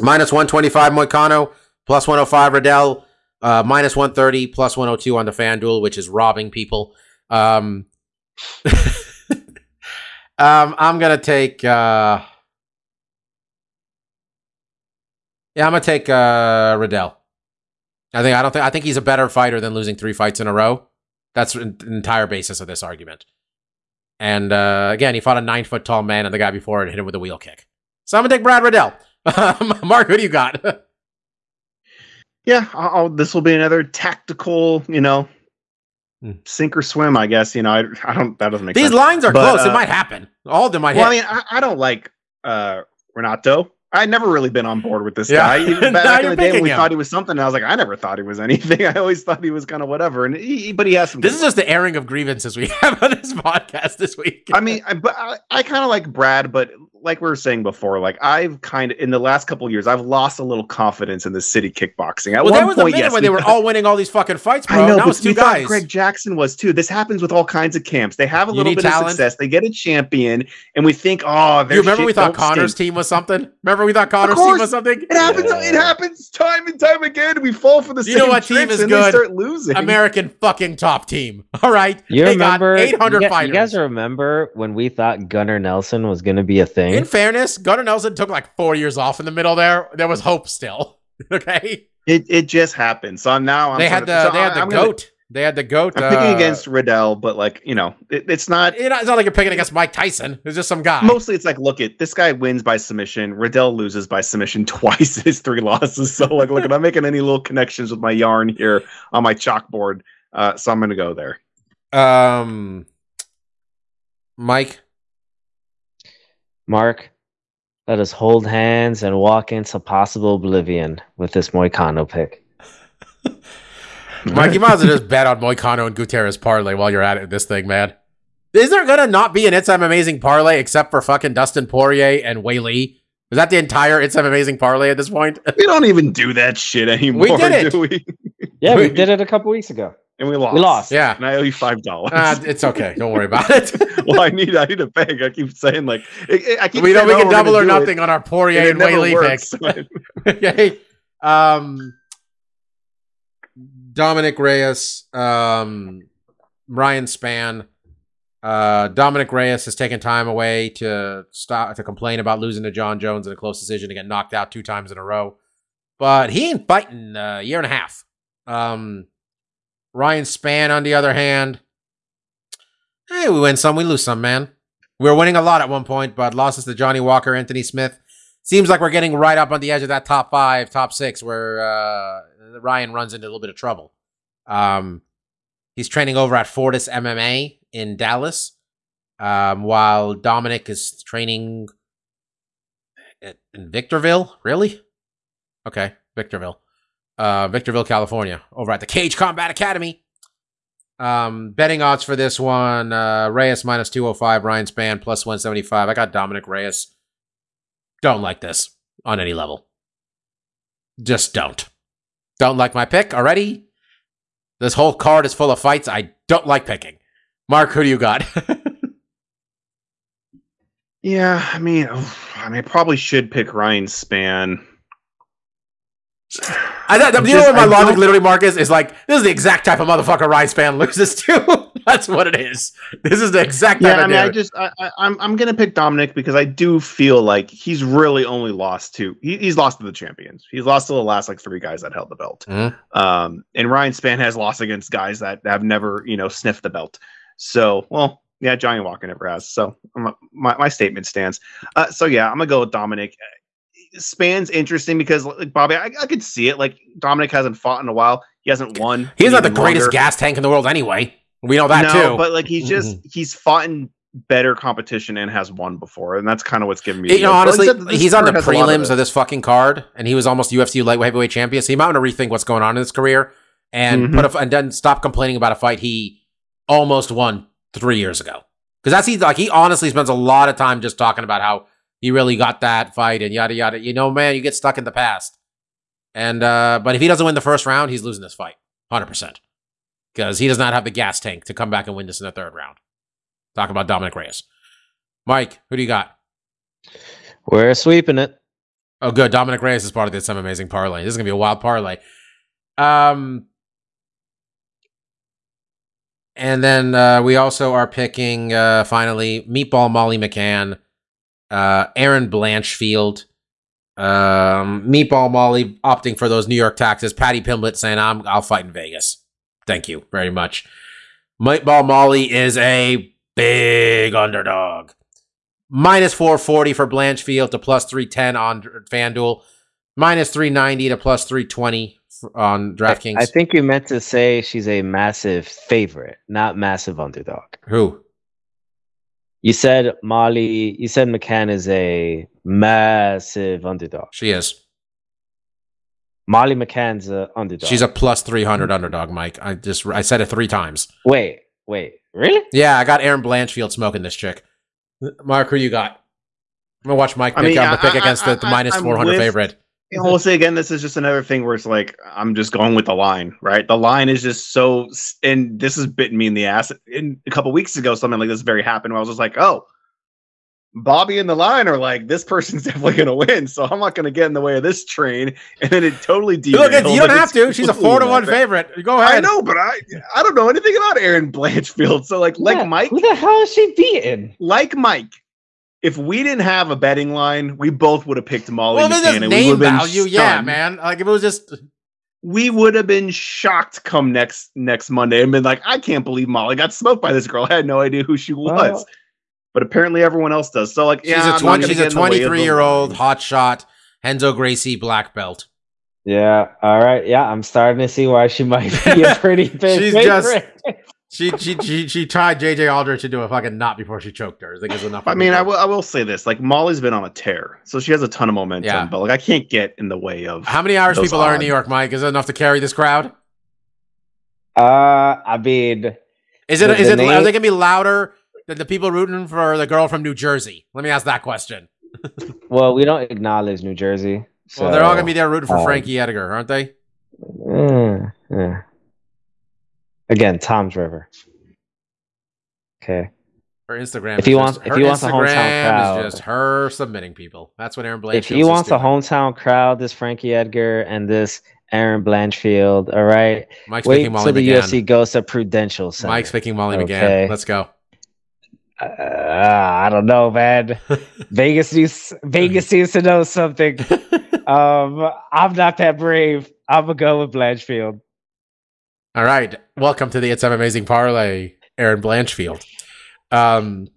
Minus one twenty five Moicano, plus one hundred five Riddell, uh, minus one thirty, plus one hundred two on the FanDuel, which is robbing people. Um, um, I'm gonna take. Uh, yeah, I'm gonna take uh, Riddell. I think I don't think I think he's a better fighter than losing three fights in a row. That's the entire basis of this argument. And uh, again, he fought a nine foot tall man, and the guy before it hit him with a wheel kick. So I'm gonna take Brad Riddell. Mark, who do you got? Yeah, I'll, this will be another tactical, you know, Hmm. sink or swim. I guess you know. I, I don't. That doesn't make These sense. lines are But, close. it uh, might happen. All of them might Well, I mean, I, I don't like uh Renato. I never really been on board with this Yeah. guy. Even back in the day when we him. thought he was something, I was like, I never thought he was anything. I always thought he was kind of whatever. And he, but he has some. this is just the airing of grievances we have on this podcast this week. I mean, I, but I, I kind of like Brad, but like we were saying before, like I've kind of in the last couple of years, I've lost a little confidence in the city kickboxing. At well, one there was a point, minute yes, where we they were all winning all these fucking fights, bro. I know, now but it's two we thought guys. Greg Jackson was too. This happens with all kinds of camps. They have a You little bit talent. of success. They get a champion, and we think, oh, you their remember shit we thought Conor's stink. team was something? Remember we thought Conor's team was something? It happens. It happens time and time again. We fall for the You same know what team is and good? Start losing. American fucking top team. All right. You they remember? got 800 you, guys, fighters. you guys remember when we thought Gunnar Nelson was going to be a thing? In fairness, Gunnar Nelson took like four years off in the middle there. There was hope still. okay. It it just happened. So now I'm they had of- the so they had the I'm gonna- goat. They had the goat. I'm picking uh, against Riddell, but like you know, it, it's not. You know, it's not like you're picking against Mike Tyson. It's just some guy. Mostly, it's like, look at this guy wins by submission. Riddell loses by submission twice. His three losses. So like, look, I'm not making any little connections with my yarn here on my chalkboard. Uh, so I'm gonna go there. Um, Mike. Mark, let us hold hands and walk into possible oblivion with this Moicano pick. Mike, you might as well just bet on Moicano and Gutierrez parlay while you're at it this thing, man. Is there gonna not be an It's I'm Amazing parlay except for fucking Dustin Poirier and Weili? Is that the entire It's I'm Amazing parlay at this point? We don't even do that shit anymore, We did it. do we? Yeah, we did it a couple weeks ago. And we lost. We lost. Yeah. And I owe you five dollars. Uh, it's okay. Don't worry about it. well, I need I need a bank. I keep saying like I, I keep we know saying, we "Oh, can we're double or do it," nothing on our and Poirier it and Wei never Lee works. picks. okay. Um, Dominick Reyes, um, Ryan Spann. Uh, Dominick Reyes has taken time away to stop to complain about losing to Jon Jones in a close decision to get knocked out two times in a row, but he ain't fighting a year and a half. Um, Ryan Spann, on the other hand, hey, we win some, we lose some, man. We were winning a lot at one point, but losses to Johnny Walker, Anthony Smith. Seems like we're getting right up on the edge of that top five, top six, where uh, Ryan runs into a little bit of trouble. Um, he's training over at Fortis MMA in Dallas, um, while Dominick is training in Victorville. Really? Okay, Victorville, uh, Victorville, California, over at the Cage Combat Academy. Um, betting odds for this one: uh, Reyes minus two hundred five, Ryan Spann plus one seventy five. I got Dominick Reyes. Don't like this on any level. Just don't. Don't like my pick already. This whole card is full of fights I don't like picking. Mark, who do you got? Yeah, I mean, I mean, I probably should pick Ryan Spann. I I'm you know what my I logic don't- literally, Mark, is? Like, this is the exact type of motherfucker Ryan Spann loses to. That's what it is. This is the exact type Yeah, I of mean, I just, I, I, I'm, I'm gonna pick Dominick because I do feel like he's really only lost to, he, he's lost to the champions. He's lost to the last like three guys that held the belt. Mhm. Um, and Ryan Spann has lost against guys that have never, you know, sniffed the belt. So, well, yeah, Johnny Walker never has. So my, my, my statement stands. Uh, so yeah, I'm gonna go with Dominick. Spann's interesting because like Bobby, I, I could see it. Like Dominick hasn't fought in a while. He hasn't won. He's not the greatest longer. gas tank in the world anyway. We know that no, too. Mm-hmm. but like he's just he's fought in better competition and has won before, and that's kind of what's giving me. you know, the edge. But honestly, like I said, this he's on the card has a lot prelims it. of this fucking card, and he was almost UFC light heavyweight champion. So he might want to rethink what's going on in his career and Mhm. put a, and then stop complaining about a fight he almost won three years ago. Because that's he like he honestly spends a lot of time just talking about how he really got that fight and yada yada. You know, man, you get stuck in the past. And uh but if he doesn't win the first round, he's losing this fight, hundred percent, because he does not have the gas tank to come back and win this in the third round. Talk about Dominick Reyes, Mike. Who do you got? We're sweeping it. Oh, good. Dominick Reyes is part of this some amazing parlay. This is gonna be a wild parlay. Um, and then uh, we also are picking uh, finally Meatball Molly McCann, uh, Erin Blanchfield, um, Meatball Molly opting for those New York taxes. Paddy Pimblett saying I'm I'll fight in Vegas. Thank you very much. Meatball Molly is a big underdog minus 440 for Blanchfield to plus 310 on FanDuel, minus 390 to plus 320 on DraftKings. I think you meant to say she's a massive favorite, not massive underdog. Who? You said Molly. You said McCann is a massive underdog. She is. Molly McCann's a underdog. She's a plus 300 underdog, Mike. I just I said it three times. wait, wait, really? Yeah, I got Erin Blanchfield smoking this chick. Mark, who you got? I'm gonna watch Mike I pick mean, on the I- pick I- against the, the I- minus I'm 400 with- favorite. You know, we'll say again, this is just another thing where it's like I'm just going with the line, right? The line is just so, and this has bitten me in the ass. In a couple weeks ago, something like this very happened. Where I was just like, oh, Bobby and the line are like, this person's definitely going to win, so I'm not going to get in the way of this train. And then it totally Look, derailed. it's, you don't Like, have to. She's a four to one favorite. Go ahead. I know, but I I don't know anything about Erin Blanchfield. So like like Mike, Who the hell is she beating? like Mike, if we didn't have a betting line, we both would have picked Molly Well, if it's McCann. just and we name would have been value, yeah, man. Like if it was just We would have been shocked come next next Monday and been like, I can't believe Molly got smoked by this girl. I had no idea who she was. Well- but apparently everyone else does. So like, she's yeah, a I'm twenty. She's a in the way of the twenty-three year old line. hot shot. Renzo Gracie black belt. Yeah. All right. Yeah, I'm starting to see why she might be a pretty big She's favorite. She she she she tried JJ Aldrich to do a fucking knot before she choked her. I think it's enough. I mean. I will I will say this: like Molly's been on a tear, so she has a ton of momentum. Yeah. But like, I can't get in the way of How many Irish those people are in. New York, Mike? Is it enough to carry this crowd? Uh, I mean, Is it The- is the it are they gonna be louder than the people rooting for the girl from New Jersey? Let me ask that question. well, we don't acknowledge New Jersey. So, well, they're all gonna be there rooting for um, Frankie Edgar, aren't they? eh, eh. Again, Tom's River. Okay. Her Instagram. If he just- wants- if he wants a hometown crowd- is just her submitting people. That's what Erin Blanchfield. if he wants a hometown crowd, this Frankie Edgar and this Erin Blanchfield, all right. Mike's Wait picking Molly till the McCann. UFC goes to Prudential Center. Mike's picking Molly Okay. McCann. Let's go. Uh, I don't know, man. Vegas needs Vegas needs to know something. Um, I'm not that brave. I'm gonna go with Blanchfield. All right. Welcome to the It's An Amazing Parlay, Erin Blanchfield. Um,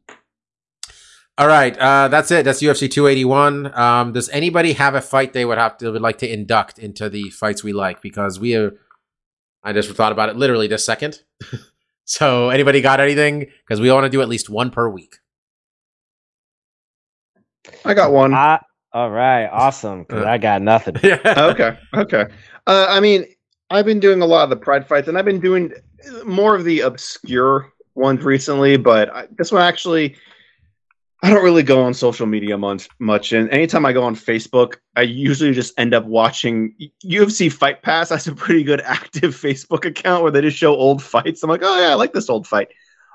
all right. Uh, that's it. That's UFC 281. Um, does anybody have a fight they would have to would like to induct into the fights we like? Because we have, I just thought about it literally this second. so anybody got anything? Because we want to do at least one per week. I got one. I, all right, awesome. Because Uh, I got nothing. yeah. okay, okay. Uh, I mean, I've been doing a lot of the pride fights, and I've been doing more of the obscure ones recently. But I, this one actually, I don't really go on social media much. Much, and anytime I go on Facebook, I usually just end up watching UFC Fight Pass. Has a pretty good active Facebook account where they just show old fights. I'm like, oh yeah, I like this old fight.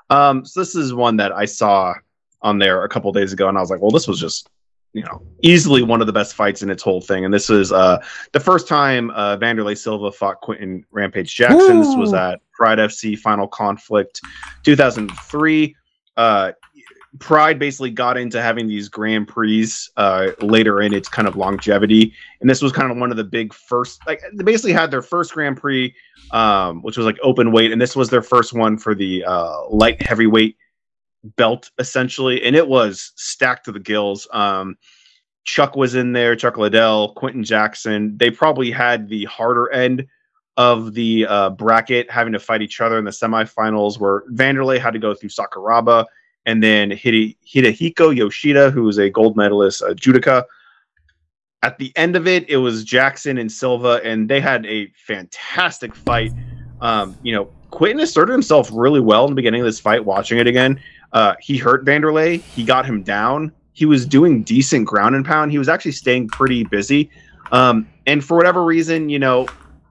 Um, so this is one that I saw on there a couple days ago, and I was like, well, this was just you know easily one of the best fights in its whole thing. And this is uh the first time uh, Wanderlei Silva fought Quinton Rampage Jackson. This was at Pride FC Final Conflict 2003. Uh, Pride basically got into having these Grand Prix uh, later in its kind of longevity, and this was kind of one of the big first. Like they basically had their first Grand Prix, um, which was like open weight, and this was their first one for the uh, light heavyweight belt essentially, and it was stacked to the gills. Um, Chuck was in there, Chuck Liddell, Quinton Jackson. They probably had the harder end of the uh, bracket, having to fight each other in the semifinals, where Wanderlei had to go through Sakuraba and then Hide- Hidehiko Yoshida, who was a gold medalist uh, judoka. At the end of it, it was Jackson and Silva, and they had a fantastic fight. Um, you know, Quinton asserted himself really well in the beginning of this fight. Watching it again, uh, he hurt Wanderlei. He got him down. He was doing decent ground and pound. He was actually staying pretty busy. Um, and for whatever reason, you know,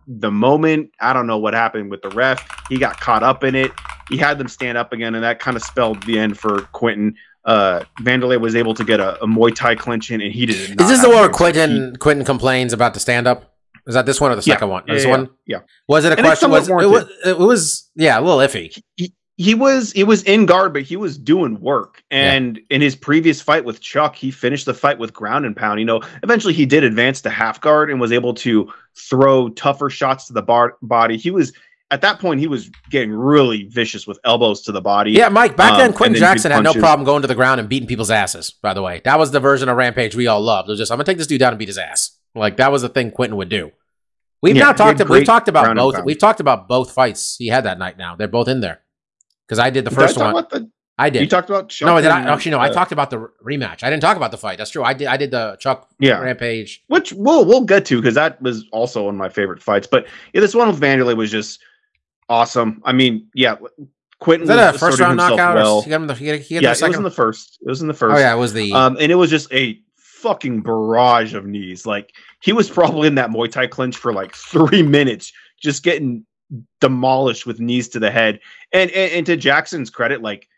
the moment I don't know what happened with the ref, he got caught up in it. He had them stand up again, and that kind of spelled the end for Quinton. Uh, Wanderlei was able to get a, a Muay Thai clinch in, and he did. Is not this have the one where Quinton Quinton complains about the stand up? Is that this one or the Yeah, second one? yeah, this yeah, one yeah. was it a And question? Was, it was it was yeah a little iffy. he, he was he was in guard, but he was doing work. And in his previous fight with Chuck, he finished the fight with ground and pound. You know, eventually he did advance to half guard and was able to throw tougher shots to the bar- body. He was at that point he was getting really vicious with elbows to the body. Yeah, Mike. Back Um, then, and Quinton then Jackson had no problem going to the ground and beating people's asses. By the way, that was the version of Rampage we all loved. It was just I'm gonna take this dude down and beat his ass. Like that was the thing Quinton would do. We've Yeah, now talked. We've talked about both. We've talked about both fights he had that night. Now they're both in there because I did the Did I first talk one. the- I did. you talked about Chuck No, I did I, actually no. I uh, talked about the rematch. I didn't talk about the fight. That's true. I did. I did the Chuck Yeah, Rampage. which we'll we'll get to because that was also one of my favorite fights. But yeah, this one with Wanderlei was just awesome. I mean, yeah, Quinton Is that a first round knockout? well. Or he got him the, he got, he got yeah, the it was in the first. It was in the first. oh yeah, it was the. Um, and it was just a fucking barrage of knees. Like he was probably in that Muay Thai clinch for like three minutes, just getting demolished with knees to the head. And and, and to Jackson's credit, like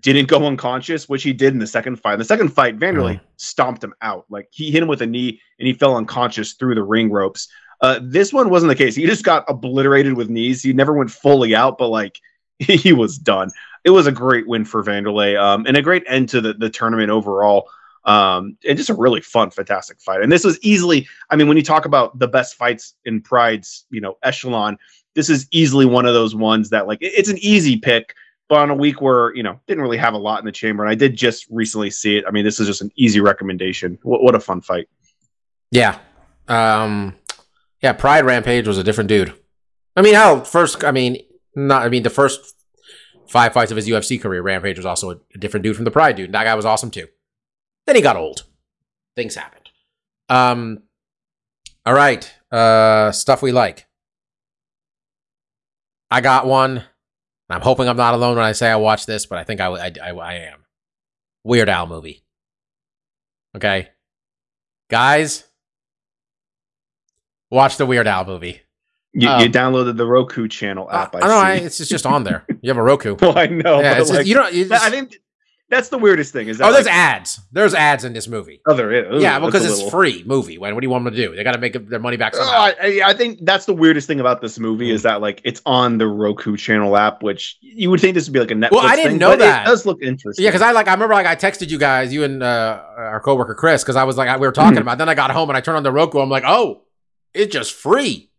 didn't go unconscious, which he did in the second fight. In the second fight, Wanderlei stomped him out. Like he hit him with a knee and he fell unconscious through the ring ropes. Uh, this one wasn't the case. He just got obliterated with knees. He never went fully out, but like he was done. It was a great win for Wanderlei um, and a great end to the, the tournament overall. Um, and just a really fun, fantastic fight. And this was easily, I mean, when you talk about the best fights in Pride's, you know, echelon, this is easily one of those ones that like it's an easy pick, but on a week where you know didn't really have a lot in the chamber, and I did just recently see it. I mean, this is just an easy recommendation. What, what a fun fight! Yeah. Um yeah, Pride Rampage was a different dude. I mean, how first I mean, not I mean the first five fights of his UFC career, Rampage was also a, a different dude from the Pride dude. That guy was awesome too. Then he got old. Things happened. Um all right. Uh stuff we like. I got one. I'm hoping I'm not alone when I say I watched this, but I think I, I, I, I am. Weird Al movie. Okay. Guys, watch the Weird Al movie. You, Um, you downloaded the Roku channel app. I, I know. I, it's just, just on there. You have a Roku. well, I know. yeah, but, it's just, like, you don't. You just, I think that's the weirdest thing. Is that oh, there's like, ads. There's ads in this movie. oh, there is. yeah, Ooh, because it's a little- free movie. When what do you want them to do? They got to make their money back somehow. I, I- I think that's the weirdest thing about this movie Mm. is that like it's on the Roku channel app, which you would think this would be like a Netflix. Well, I didn't thing, know that. It does look interesting. Yeah, because I like I remember like I texted you guys, you and uh, our coworker Chris, because I was like I, we were talking Mhm. about. it. Then I got home and I turned on the Roku. I'm like, oh, it's just free,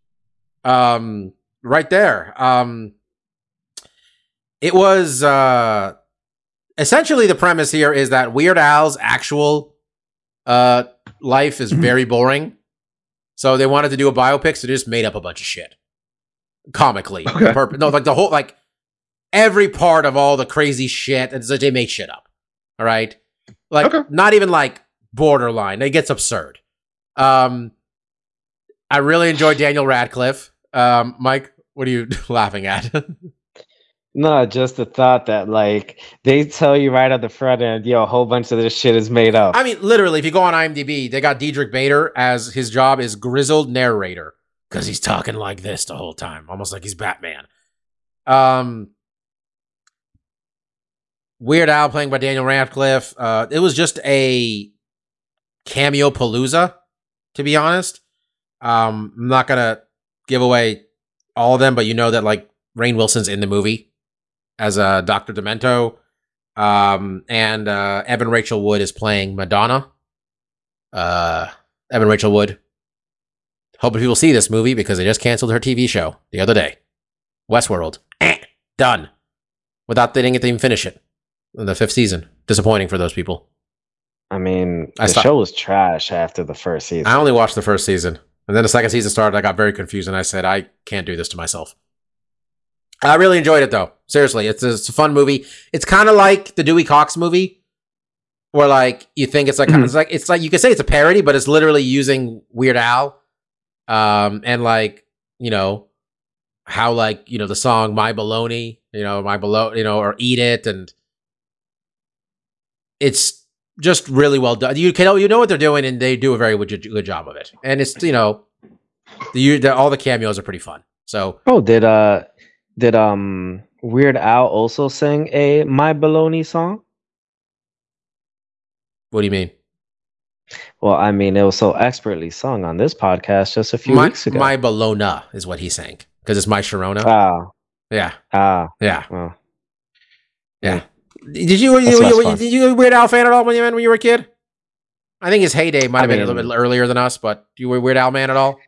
um, right there. Um, it was uh, essentially the premise here is that Weird Al's actual uh life is Mhm. very boring, so they wanted to do a biopic, so they just made up a bunch of shit, comically. Okay. No, like the whole like every part of all the crazy shit. Like they made shit up. All right. Like Okay. not even like borderline. It gets absurd. Um I really enjoy Daniel Radcliffe. Um, Mike, what are you laughing at? No, just the thought that like they tell you right at the front end, yo, a whole bunch of this shit is made up. I mean, literally, if you go on IMDb, they got Diedrich Bader as his job is grizzled narrator because he's talking like this the whole time, almost like he's Batman. Um, Weird Al playing by Daniel Radcliffe. Uh, it was just a cameo palooza, to be honest. Um, I'm not gonna give away all of them, but you know that like Rainn Wilson's in the movie as uh, Doctor Demento. Um, and uh, Evan Rachel Wood is playing Madonna. Uh, Evan Rachel Wood. Hoping people see this movie because they just canceled her TV show the other day. Westworld. Eh, done. Without they didn't get to even finish it in the fifth season. Disappointing for those people. I mean, I the stopped- show was trash after the first season. I only watched the first season. And then the second season started. I got very confused and I said, I can't do this to myself. I really enjoyed it though. Seriously, it's a, it's a fun movie. It's kind of like the Dewey Cox movie, where like you think it's like Mhm. it's like it's like you could say it's a parody, but it's literally using Weird Al, um, and like you know how like you know the song My Baloney, you know My Baloney, you know, or Eat It, and it's just really well done. You can you know what they're doing, and they do a very good, good job of it. And it's you know the, the all the cameos are pretty fun. So oh, did uh did um Weird Al also sing a My Baloney song? what do you mean? Well, I mean, it was so expertly sung on this podcast just a few my, weeks ago. My Bologna is what he sang because it's my Sharona. ah, yeah, ah, yeah, well, yeah. Did you, you, you, did you Weird Al fan at all when you when you were a kid? I think his heyday might have been a little bit earlier than us, but you were Weird Al man at all?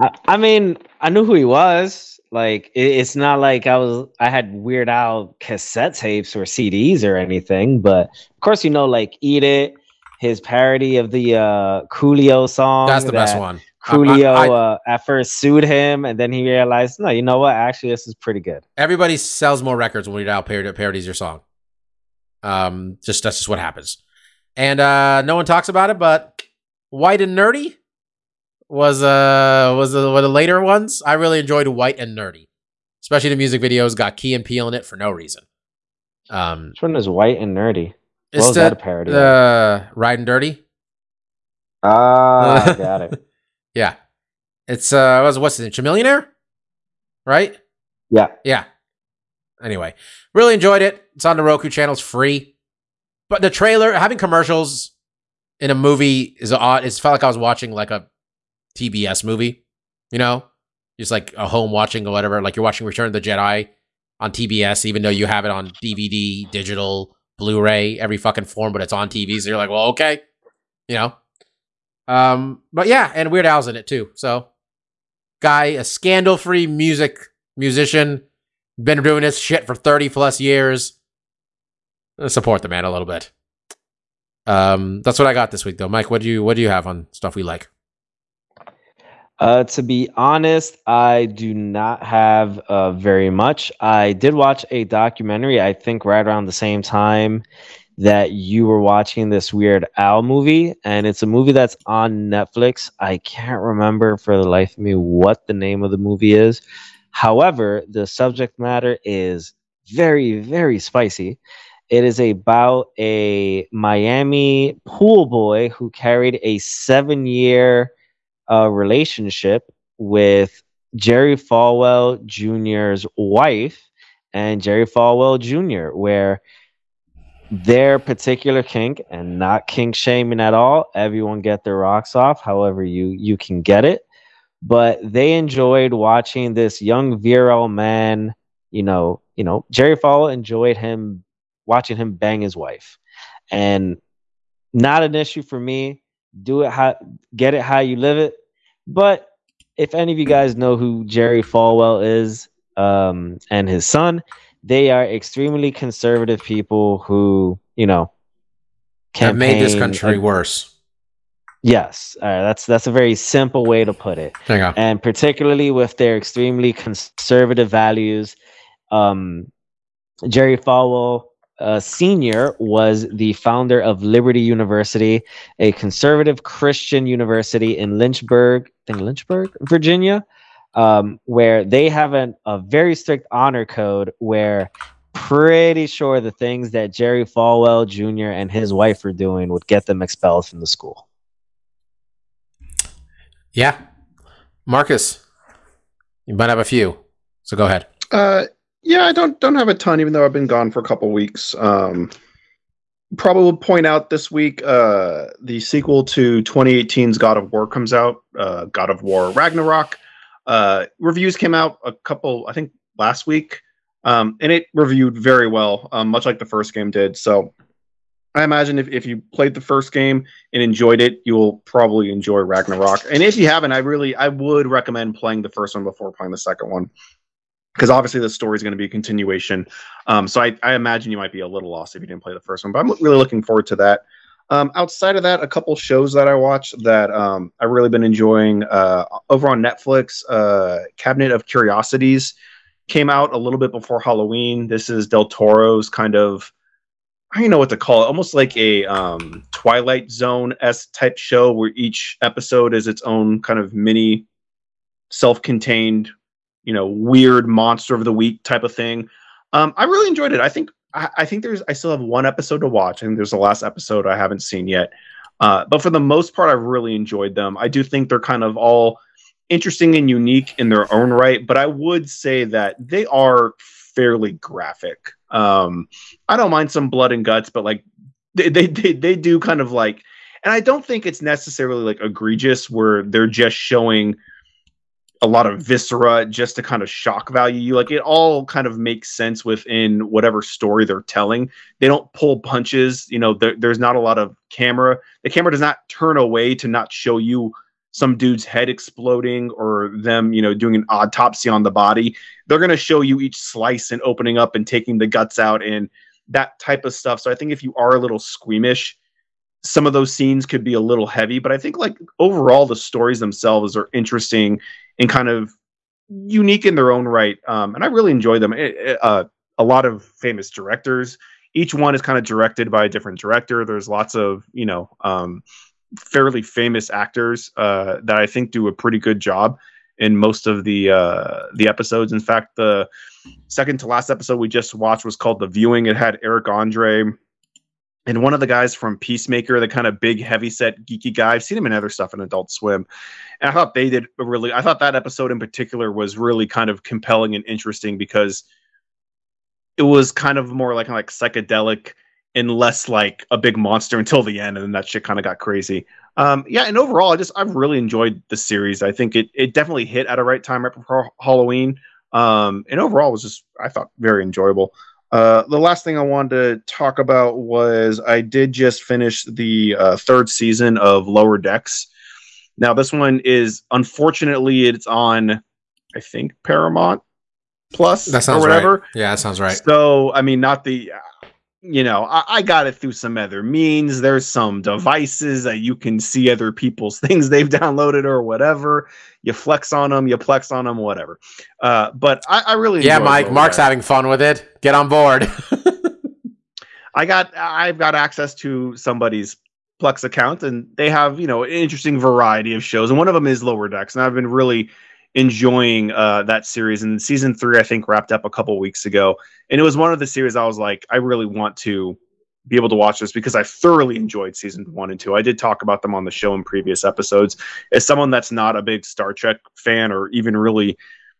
I, I mean, I knew who he was. Like, it, it's not like I was. I had Weird Al cassette tapes or CDs or anything, but of course, you know, like "Eat It," his parody of the uh, Coolio song. That's the best that one. I- Coolio I- I- uh, at first sued him, and then he realized, no, you know what? Actually, this is pretty good. everybody sells more records when Weird Al parod- parodies your song. Um, just that's just what happens, and uh, no one talks about it. But White and Nerdy was uh was the, one of the later ones. I really enjoyed White and Nerdy, especially the music videos, got Key and Peele in it for no reason. Um, Which one is white and nerdy? it's was the, that a parody of? The Riding Dirty. Ah, got it. Yeah, it's uh, what's what's it? Chamillionaire, right? Yeah. Yeah. Anyway, really enjoyed it. It's on the Roku channel. It's free. But the trailer, having commercials in a movie is odd. It felt like I was watching like a TBS movie, you know, just like a home watching or whatever. Like you're watching Return of the Jedi on TBS, even though you have it on DVD, digital, Blu-ray, every fucking form, but it's on TV. So you're like, well, okay, you know. Um, but yeah, and Weird Al's in it too. So, guy, a scandal-free music musician, been doing this shit for 30 plus years. Uh, Support the man a little bit. Um, that's what I got this week, though. Mike, what do you what do you have on stuff we like? Uh, to be honest, I do not have uh, very much. I did watch a documentary, I think, right around the same time that you were watching this Weird Al movie, and it's a movie that's on Netflix. I can't remember for the life of me what the name of the movie is. However, the subject matter is very, very spicy. It is about a Miami pool boy who carried a seven year uh, relationship with Jerry Falwell Jr.'s wife and Jerry Falwell Jr., where their particular kink and not kink shaming at all. Everyone get their rocks off, however you you can get it. But they enjoyed watching this young virile man. You know, you know, Jerry Falwell enjoyed him watching him bang his wife, and not an issue for me. Do it how get it how you live it. But if any of you guys know who Jerry Falwell is um, and his son, they are extremely conservative people who, you know, Have made this country worse. Yes, uh, that's that's a very simple way to put it and particularly with their extremely conservative values. Um, Jerry Falwell uh, Sr. was the founder of Liberty University, a conservative Christian university in Lynchburg, I think Lynchburg, Virginia, um, where they have an, a very strict honor code where pretty sure the things that Jerry Falwell Jr. and his wife were doing would get them expelled from the school. Yeah. Marcus, you might have a few. So go ahead. Uh, yeah, I don't don't have a ton, even though I've been gone for a couple weeks. Um, probably point out this week uh, the sequel to 2018's God of War comes out. Uh, God of War Ragnarok. Uh, reviews came out a couple, I think, last week, um, and it reviewed very well, um, much like the first game did. So. I imagine if, if you played the first game and enjoyed it, you will probably enjoy Ragnarok. And if you haven't, I really I would recommend playing the first one before playing the second one because obviously the story is going to be a continuation. Um, so I, I imagine you might be a little lost if you didn't play the first one, but I'm really looking forward to that. Um, outside of that, a couple shows that I watched that um, I've really been enjoying uh, over on Netflix. Uh, Cabinet of Curiosities came out a little bit before Halloween. This is Del Toro's kind of I don't know what to call it, almost like a um, Twilight Zone s type show where each episode is its own kind of mini self-contained you know weird monster of the week type of thing. Um i really enjoyed it. I think I, I think there's i still have one episode to watch. And there's the last episode i haven't seen yet. Uh but for the most part i've really enjoyed them. I do think they're kind of all interesting and unique in their own right but i would say that they are fairly graphic. Um i don't mind some blood and guts but like they they they, they do kind of like and i don't think it's necessarily like egregious where they're just showing a lot of viscera just to kind of shock value you. Like it all kind of makes sense within whatever story they're telling. They don't pull punches. You know, there, there's not a lot of camera. The camera does not turn away to not show you some dude's head exploding or them, you know, doing an autopsy on the body. They're going to show you each slice and opening up and taking the guts out and that type of stuff. So I think if you are a little squeamish, some of those scenes could be a little heavy, but I think like overall the stories themselves are interesting and kind of unique in their own right. Um, and I really enjoy them. It, uh, a lot of famous directors. Each one is kind of directed by a different director. There's lots of you know um, fairly famous actors uh, that I think do a pretty good job. in most of the uh, the episodes. In fact, the second to last episode we just watched was called The Viewing. It had Eric Andre and one of the guys from Peacemaker, the kind of big, heavy set, geeky guy. I've seen him in other stuff in Adult Swim. And I thought they did a really, I thought that episode in particular was really kind of compelling and interesting because it was kind of more like like psychedelic and less like a big monster until the end, and then that shit kind of got crazy. Um, yeah, and overall, I just I've really enjoyed the series. I think it it definitely hit at a right time right before Halloween. Um, and overall, was just I thought very enjoyable. Uh, the last thing I wanted to talk about was I did just finish the uh, third season of Lower Decks. Now, this one is unfortunately it's on, I think Paramount Plus That sounds or whatever. right. Yeah, that sounds right. So, I mean, not the, you know, I, I got it through some other means. There's some devices that you can see other people's things they've downloaded or whatever. You flex on them, you plex on them, whatever. Uh, but I, I really Yeah, Mike. Mark's having fun with it. Get on board. I got I've got access to somebody's Plex account, and they have you know an interesting variety of shows, and one of them is Lower Decks, and I've been really enjoying uh, that series. And season three, I think, wrapped up a couple weeks ago, and it was one of the series I was like, I really want to be able to watch this because I thoroughly enjoyed season one and two. I did talk about them on the show in previous episodes. As someone that's not a big Star Trek fan or even really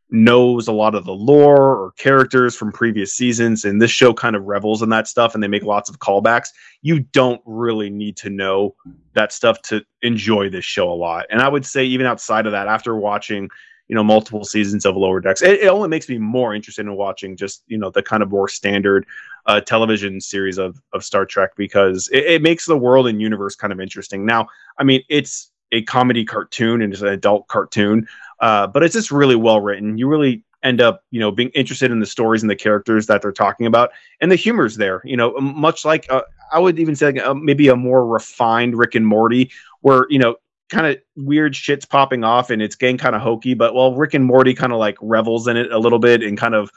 knows a lot of the lore or characters from previous seasons and this show kind of revels in that stuff and they make lots of callbacks you don't really need to know that stuff to enjoy this show a lot and i would say even outside of that after watching you know multiple seasons of lower decks it, it only makes me more interested in watching just you know the kind of more standard uh, television series of, of star trek because it, it makes the world and universe kind of interesting now i mean it's a comedy cartoon and it's an adult cartoon uh, but it's just really well written. You really end up, you know, being interested in the stories and the characters that they're talking about, and the humor's there. You know, much like uh, I would even say like, uh, maybe a more refined Rick and Morty, where you know, kind of weird shit's popping off and it's getting kind of hokey. But well, Rick and Morty kind of like revels in it a little bit and kind of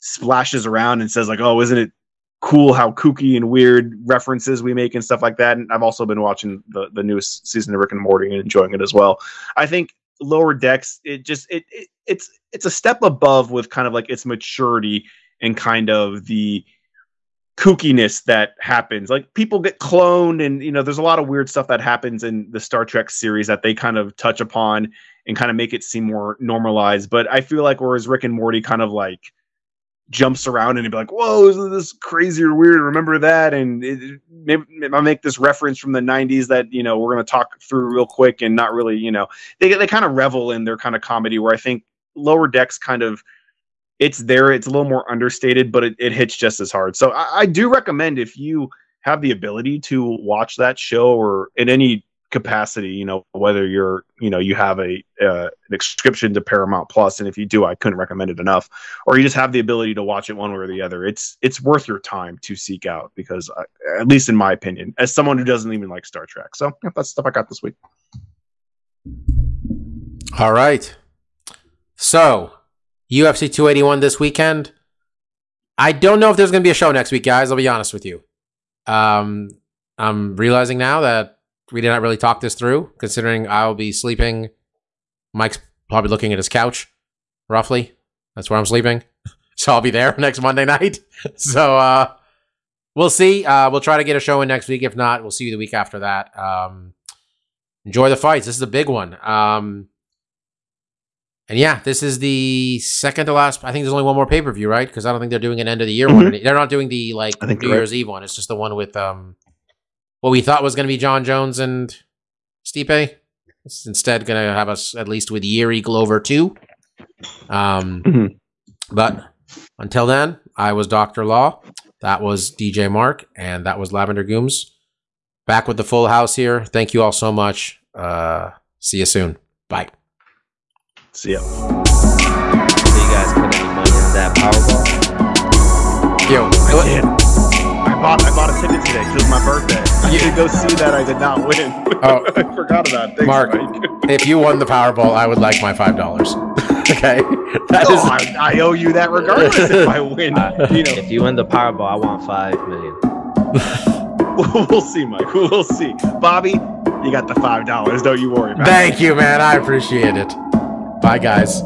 splashes around and says like, "Oh, isn't it?" cool how kooky and weird references we make and stuff like that and i've also been watching the, the newest season of rick and morty and enjoying it as well i think lower decks it just it, it it's it's a step above with kind of like its maturity and kind of the kookiness that happens like people get cloned and you know there's a lot of weird stuff that happens in the star trek series that they kind of touch upon and kind of make it seem more normalized but i feel like whereas rick and morty kind of like jumps around and he'd be like, "Whoa, isn't this crazy or weird?" Remember that? And it, maybe, maybe I make this reference from the '90s that you know we're going to talk through real quick and not really, you know, they they kind of revel in their kind of comedy. Where I think Lower Decks kind of it's there, it's a little more understated, but it, it hits just as hard. So I, I do recommend if you have the ability to watch that show or in any capacity you know whether you're you know you have a uh, an subscription to paramount plus and if you do i couldn't recommend it enough or you just have the ability to watch it one way or the other it's it's worth your time to seek out because uh, at least in my opinion as someone who doesn't even like star trek so yeah, that's stuff i got this week All right. So, UFC 281 this weekend. I don't know if there's going to be a show next week, guys. I'll be honest with you. Um, I'm realizing now that we did not really talk this through, considering I'll be sleeping. Mike's probably looking at his couch, roughly. That's where I'm sleeping. So I'll be there next Monday night. So uh, we'll see. Uh, we'll try to get a show in next week. If not, we'll see you the week after that. Um, enjoy the fights. This is a big one. Um, and yeah, this is the second to last. I think there's only one more pay per view, right? Because I don't think they're doing an end of the year one. They're not doing the like I think New right. Year's Eve one. It's just the one with um, what we thought was going to be Jon Jones and Stipe. It's instead going to have us at least with Jiří Glover too. Um, Mhm. but until then, I was Doctor Law. That was DJ Mark, and that was Lavender Gooms. Back with the full house here. Thank you all so much. Uh, see you soon. Bye. See ya Do you guys put any money on that Powerball? Yo, I did. I bought I bought a ticket today 'cause it was my birthday. I did go see that. I did not win. Oh. I forgot about it. Thanks, Mark. Mike. if you won the Powerball, I would like my five dollars. okay, that Oh, is I, I owe you that regardless if I win. Uh, you know, If you win the Powerball, I want five million. we'll see, Mike. We'll see. Bobby, you got the five dollars. Don't you worry about Thank you, man. I appreciate it. Bye, guys.